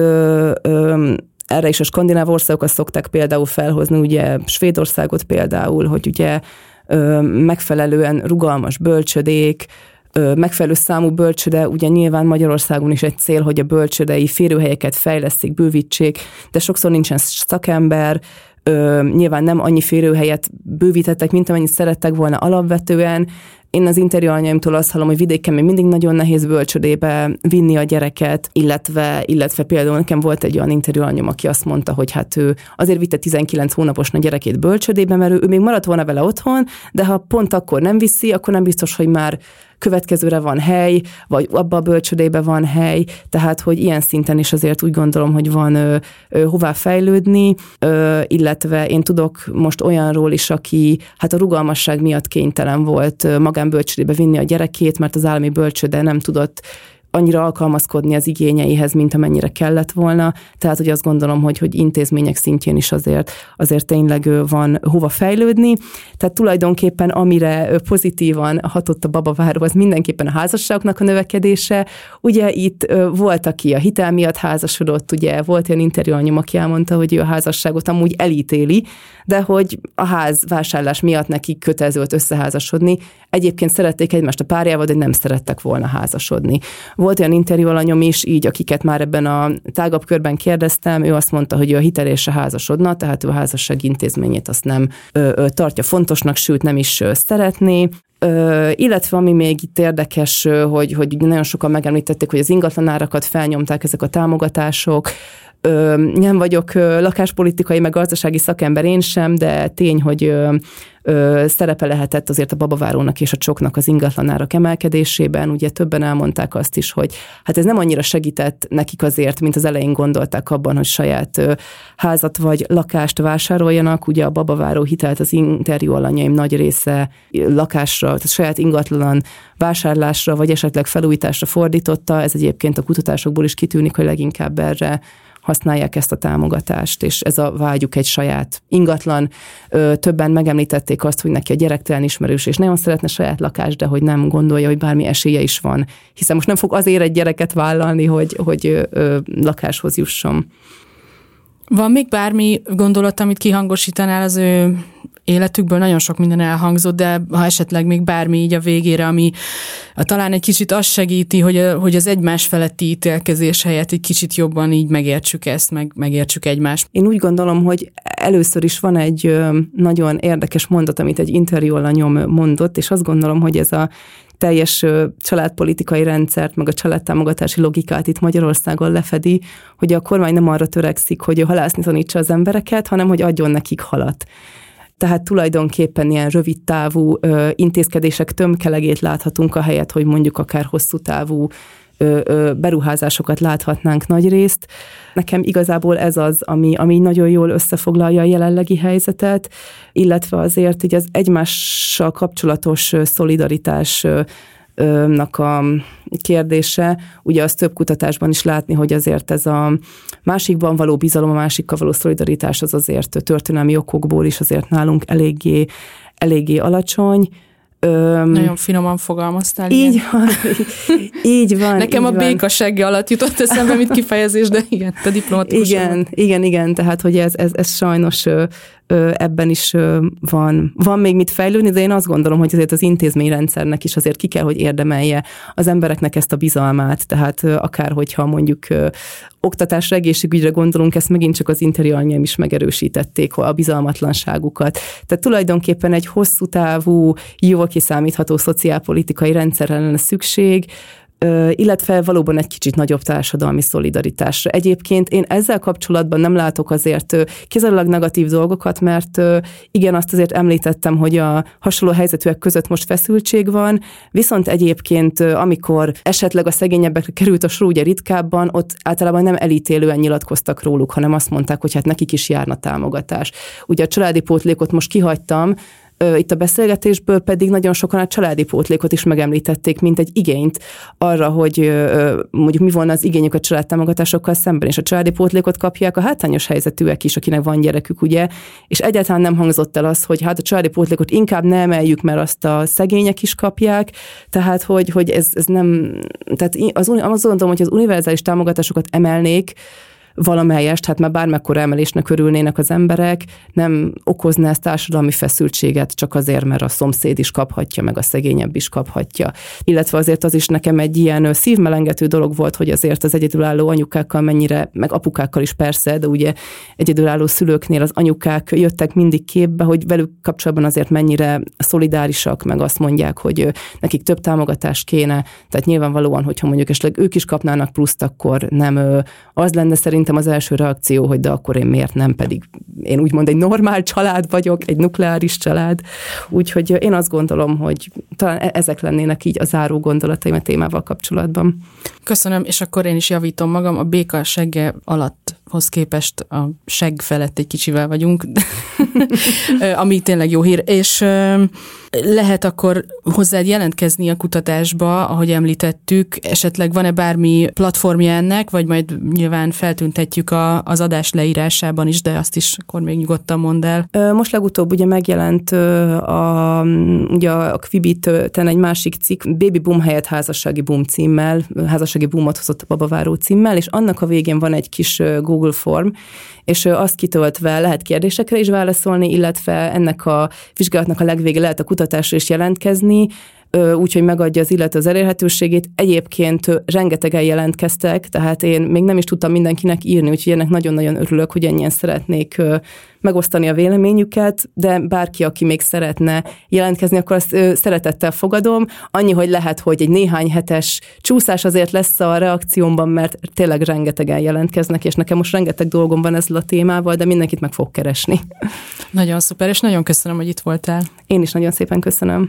erre is a skandináv országokat szokták például felhozni, ugye Svédországot például, hogy ugye megfelelően rugalmas bölcsödék, megfelelő számú bölcsöde, ugye nyilván Magyarországon is egy cél, hogy a bölcsödei férőhelyeket fejlesztik, bővítsék, de sokszor nincsen szakember, nyilván nem annyi férőhelyet bővítettek, mint amennyit szerettek volna alapvetően, én az interjú anyaimtól azt hallom, hogy vidéken még mindig nagyon nehéz bölcsödébe vinni a gyereket, illetve, illetve például nekem volt egy olyan interjú anyom, aki azt mondta, hogy hát ő azért vitte 19 hónapos a gyerekét bölcsödébe, mert ő, ő még maradt volna vele otthon, de ha pont akkor nem viszi, akkor nem biztos, hogy már következőre van hely, vagy abba a bölcsödébe van hely, tehát hogy ilyen szinten is azért úgy gondolom, hogy van ö, ö, hová fejlődni, ö, illetve én tudok most olyanról is, aki hát a rugalmasság miatt kénytelen volt magánbölcsödébe vinni a gyerekét, mert az állami bölcsöde nem tudott annyira alkalmazkodni az igényeihez, mint amennyire kellett volna. Tehát, hogy azt gondolom, hogy, hogy intézmények szintjén is azért, azért tényleg van hova fejlődni. Tehát tulajdonképpen amire pozitívan hatott a babaváró, az mindenképpen a házasságoknak a növekedése. Ugye itt volt, aki a hitel miatt házasodott, ugye volt ilyen interjú anyom, aki elmondta, hogy ő a házasságot amúgy elítéli, de hogy a ház vásárlás miatt neki kötelező összeházasodni. Egyébként szerették egymást a párjával, de nem szerettek volna házasodni. Volt olyan interjú alanyom is, így akiket már ebben a tágabb körben kérdeztem, ő azt mondta, hogy ő a hitelésre házasodna, tehát ő a házasság intézményét azt nem ö, ö, tartja fontosnak, sőt nem is ö, szeretné. Ö, illetve ami még itt érdekes, hogy, hogy nagyon sokan megemlítették, hogy az ingatlanárakat felnyomták ezek a támogatások, Ö, nem vagyok ö, lakáspolitikai, meg gazdasági szakember én sem, de tény, hogy ö, ö, szerepe lehetett azért a babavárónak és a csoknak az ingatlanárak emelkedésében. Ugye többen elmondták azt is, hogy hát ez nem annyira segített nekik azért, mint az elején gondolták abban, hogy saját ö, házat vagy lakást vásároljanak. Ugye a babaváró hitelt az interjú alanyaim nagy része lakásra, tehát saját ingatlan vásárlásra, vagy esetleg felújításra fordította. Ez egyébként a kutatásokból is kitűnik, hogy leginkább erre használják ezt a támogatást, és ez a vágyuk egy saját ingatlan. Többen megemlítették azt, hogy neki a gyerektelen ismerős, és nagyon szeretne saját lakást, de hogy nem gondolja, hogy bármi esélye is van. Hiszen most nem fog azért egy gyereket vállalni, hogy, hogy lakáshoz jusson. Van még bármi gondolat, amit kihangosítanál az ő életükből nagyon sok minden elhangzott, de ha esetleg még bármi így a végére, ami talán egy kicsit azt segíti, hogy, hogy az egymás feletti ítélkezés helyett egy kicsit jobban így megértsük ezt, meg megértsük egymást. Én úgy gondolom, hogy először is van egy nagyon érdekes mondat, amit egy interjú alanyom mondott, és azt gondolom, hogy ez a teljes családpolitikai rendszert, meg a családtámogatási logikát itt Magyarországon lefedi, hogy a kormány nem arra törekszik, hogy halászni tanítsa az embereket, hanem hogy adjon nekik halat tehát tulajdonképpen ilyen rövid távú ö, intézkedések tömkelegét láthatunk a helyet, hogy mondjuk akár hosszú távú beruházásokat láthatnánk nagy részt. Nekem igazából ez az, ami, ami nagyon jól összefoglalja a jelenlegi helyzetet, illetve azért így az egymással kapcsolatos szolidaritás nak a kérdése, ugye az több kutatásban is látni, hogy azért ez a másikban való bizalom, a másikkal való szolidaritás az azért történelmi okokból is azért nálunk eléggé, eléggé alacsony, Öm, Nagyon finoman fogalmaztál. Így igen. van, így van. Nekem így a béka segge alatt jutott eszembe, mint kifejezés, de igen, te diplomatikus. Igen, igen, igen, tehát hogy ez, ez, ez sajnos ebben is van, van még mit fejlődni, de én azt gondolom, hogy azért az intézményrendszernek is azért ki kell, hogy érdemelje az embereknek ezt a bizalmát, tehát akár hogyha mondjuk oktatásra, egészségügyre gondolunk, ezt megint csak az interjúanyjaim is megerősítették a bizalmatlanságukat. Tehát tulajdonképpen egy hosszú távú, jól kiszámítható szociálpolitikai rendszerre lenne szükség, illetve valóban egy kicsit nagyobb társadalmi szolidaritásra. Egyébként én ezzel kapcsolatban nem látok azért kizárólag negatív dolgokat, mert igen, azt azért említettem, hogy a hasonló helyzetűek között most feszültség van, viszont egyébként amikor esetleg a szegényebbekre került a sor ugye ritkábban, ott általában nem elítélően nyilatkoztak róluk, hanem azt mondták, hogy hát nekik is járna támogatás. Ugye a családi pótlékot most kihagytam, itt a beszélgetésből pedig nagyon sokan a családi pótlékot is megemlítették, mint egy igényt arra, hogy mondjuk mi volna az igényük a családtámogatásokkal szemben, és a családi pótlékot kapják a hátrányos helyzetűek is, akinek van gyerekük, ugye, és egyáltalán nem hangzott el az, hogy hát a családi pótlékot inkább nem emeljük, mert azt a szegények is kapják, tehát hogy, hogy ez, ez nem, tehát az, az gondolom, hogy az univerzális támogatásokat emelnék, valamelyest, hát már bármekkora emelésnek örülnének az emberek, nem okozna ezt társadalmi feszültséget csak azért, mert a szomszéd is kaphatja, meg a szegényebb is kaphatja. Illetve azért az is nekem egy ilyen szívmelengető dolog volt, hogy azért az egyedülálló anyukákkal mennyire, meg apukákkal is persze, de ugye egyedülálló szülőknél az anyukák jöttek mindig képbe, hogy velük kapcsolatban azért mennyire szolidárisak, meg azt mondják, hogy nekik több támogatás kéne. Tehát nyilvánvalóan, hogyha mondjuk esetleg ők is kapnának pluszt, akkor nem az lenne szerint szerintem az első reakció, hogy de akkor én miért nem, pedig én úgymond egy normál család vagyok, egy nukleáris család. Úgyhogy én azt gondolom, hogy talán e- ezek lennének így a záró gondolataim a témával kapcsolatban. Köszönöm, és akkor én is javítom magam. A béka segge alatt hoz képest a seg felett egy kicsivel vagyunk, ami tényleg jó hír. És lehet akkor hozzád jelentkezni a kutatásba, ahogy említettük, esetleg van-e bármi platformja ennek, vagy majd nyilván feltüntetjük a, az adás leírásában is, de azt is akkor még nyugodtan mondd el. Most legutóbb ugye megjelent a, ugye a Quibit-ten egy másik cikk, Baby Boom helyett házassági boom címmel, házassági boomot hozott a babaváró címmel, és annak a végén van egy kis Google form, és azt kitöltve lehet kérdésekre is válaszolni, illetve ennek a vizsgálatnak a legvége lehet a kutatásra is jelentkezni, úgyhogy megadja az illető az elérhetőségét. Egyébként rengetegen jelentkeztek, tehát én még nem is tudtam mindenkinek írni, úgyhogy ennek nagyon-nagyon örülök, hogy ennyien szeretnék megosztani a véleményüket, de bárki, aki még szeretne jelentkezni, akkor azt szeretettel fogadom. Annyi, hogy lehet, hogy egy néhány hetes csúszás azért lesz a reakciómban, mert tényleg rengetegen jelentkeznek, és nekem most rengeteg dolgom van ezzel a témával, de mindenkit meg fog keresni. Nagyon szuper, és nagyon köszönöm, hogy itt voltál. Én is nagyon szépen köszönöm.